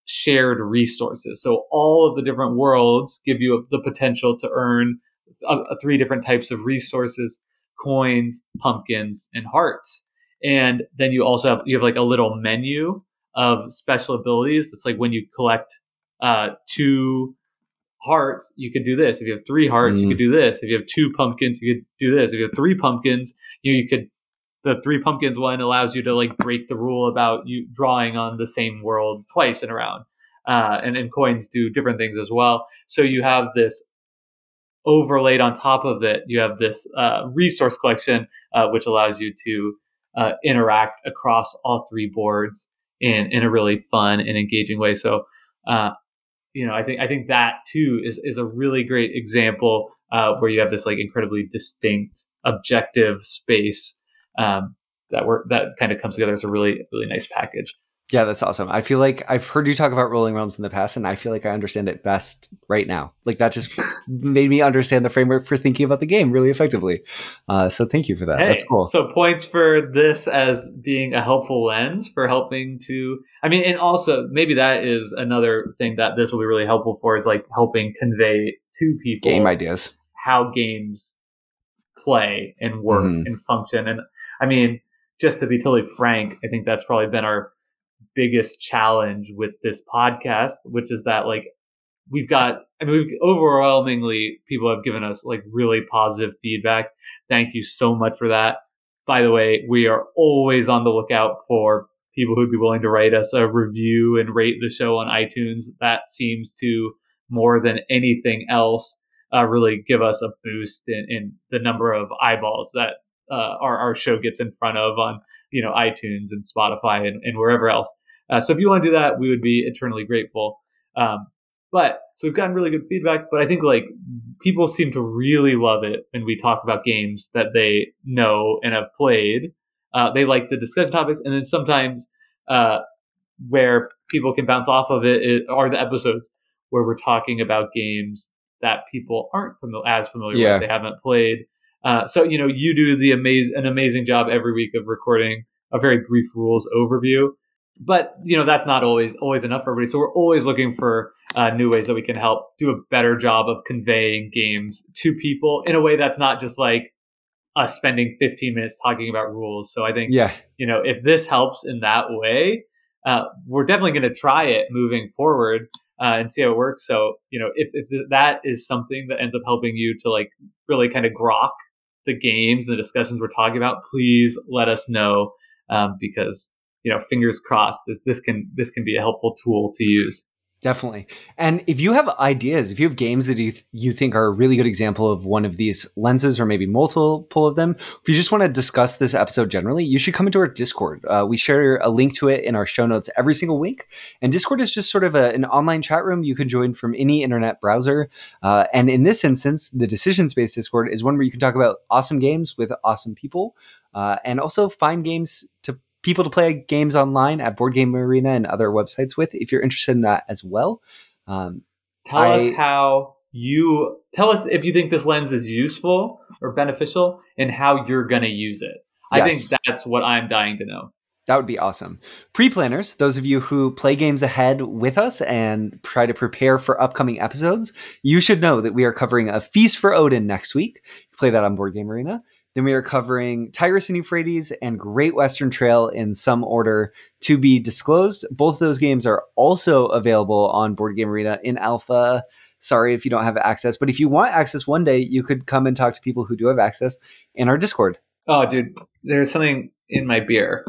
shared resources. So all of the different worlds give you the potential to earn uh, three different types of resources coins, pumpkins, and hearts. And then you also have you have like a little menu of special abilities. It's like when you collect uh, two hearts, you could do this. If you have three hearts, mm. you could mm. do this. If you have two pumpkins, you could do this. If you have three pumpkins, you know, you could the three pumpkins one allows you to like break the rule about you drawing on the same world twice in a round. Uh, and, and coins do different things as well. So you have this overlaid on top of it, you have this uh, resource collection, uh, which allows you to uh, interact across all three boards in in a really fun and engaging way. So, uh, you know, I think I think that too is is a really great example uh, where you have this like incredibly distinct objective space um, that work that kind of comes together as a really really nice package. Yeah, that's awesome. I feel like I've heard you talk about Rolling Realms in the past, and I feel like I understand it best right now. Like that just made me understand the framework for thinking about the game really effectively. Uh, so thank you for that. Hey, that's cool. So points for this as being a helpful lens for helping to. I mean, and also maybe that is another thing that this will be really helpful for is like helping convey to people Game ideas. how games play and work Mhm. and function. And I mean, just to be totally frank, I think that's probably been our biggest challenge with this podcast, which is that like we've got, I mean, we've, overwhelmingly people have given us like really positive feedback. Thank you so much for that. By the way, we are always on the lookout for people who'd be willing to write us a review and rate the show on iTunes. That seems to more than anything else uh, really give us a boost in, in the number of eyeballs that uh, our, our show gets in front of on you know iTunes and Spotify and, and wherever else. Uh, so if you want to do that, we would be eternally grateful. Um, but so we've gotten really good feedback, but I think like people seem to really love it when we talk about games that they know and have played. Uh, they like the discussion topics, and then sometimes uh, where people can bounce off of it, are the episodes where we're talking about games that people aren't famil- as familiar Yeah. with, they haven't played. Uh, so you know, you do the amaz- an amazing job every week of recording a very brief rules overview. But you know that's not always always enough for everybody. So we're always looking for uh, new ways that we can help do a better job of conveying games to people in a way that's not just like us spending 15 minutes talking about rules. So I think Yeah. you know if this helps in that way, uh, we're definitely going to try it moving forward uh, and see how it works. So you know if if that is something that ends up helping you to like really kind of grok the games and the discussions we're talking about, please let us know um, because you know fingers crossed this, this can this can be a helpful tool to use. Definitely. And if you have ideas, if you have games that you, th- you think are a really good example of one of these lenses or maybe multiple of them, if you just want to discuss this episode generally, you should come into our Discord. Uh, we share a link to it in our show notes every single week. And Discord is just sort of a, an online chat room you can join from any internet browser. Uh, and in this instance, the decision space Discord is one where you can talk about awesome games with awesome people uh, and also find games people to play games online at Board Game Arena and other websites with if you're interested in that as well. Um, Tell I- us how you tell us if you think this lens is useful or beneficial and how you're going to use it. I Yes. think that's what I'm dying to know. that would be awesome. Pre planners, those of you who play games ahead with us and try to prepare for upcoming episodes, you should know that we are covering A Feast for Odin next week. You play that on Board Game Arena. Then we are covering Tigris and Euphrates and Great Western Trail in some order to be disclosed. Both of those games are also available on Board Game Arena in alpha. Sorry if you don't have access, but if you want access one day, you could come and talk to people who do have access in our Discord. Oh, dude, there's something in my beer.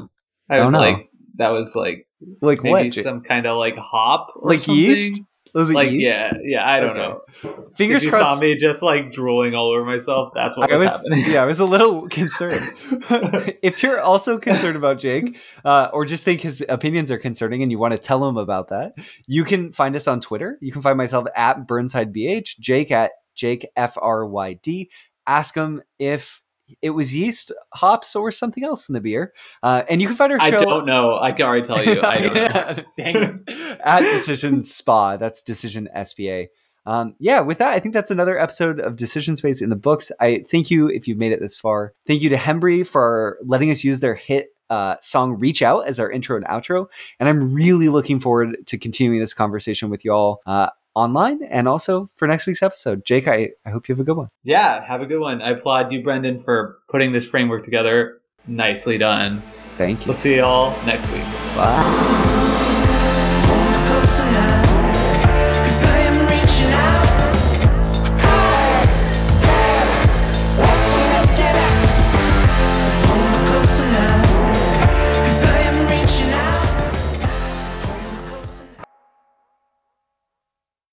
I Oh, was no. like, that was like Like maybe what? Some kind of like hop, or Like something. yeast? Was it Like yeast? yeah, yeah. I don't Okay. know. Fingers if you crossed. saw me just like drooling all over myself, that's what I was, was, happening. yeah, I was a little concerned. if you're also concerned about Jake, uh, or just think his opinions are concerning and you want to tell him about that, you can find us on Twitter. You can find myself at BurnsideBH, Jake at Jake F R Y D. Ask him if it was yeast, hops, or something else in the beer. Uh, and you can find our show. I don't know. I can already tell you. I don't know. Dang it. At Decision Spa. That's Decision SPA. Um, yeah, with that, I think that's another episode of Decision Space in the books. I thank you if you've made it this far. Thank you to Hembree for letting us use their hit uh, song Reach Out as our intro and outro. And I'm really looking forward to continuing this conversation with y'all uh, online and also for next week's episode. Jake, I, I hope you have a good one. Yeah, have a good one. I applaud you, Brendan, for putting this framework together. Nicely done. Thank you. We'll see you all next week. Bye.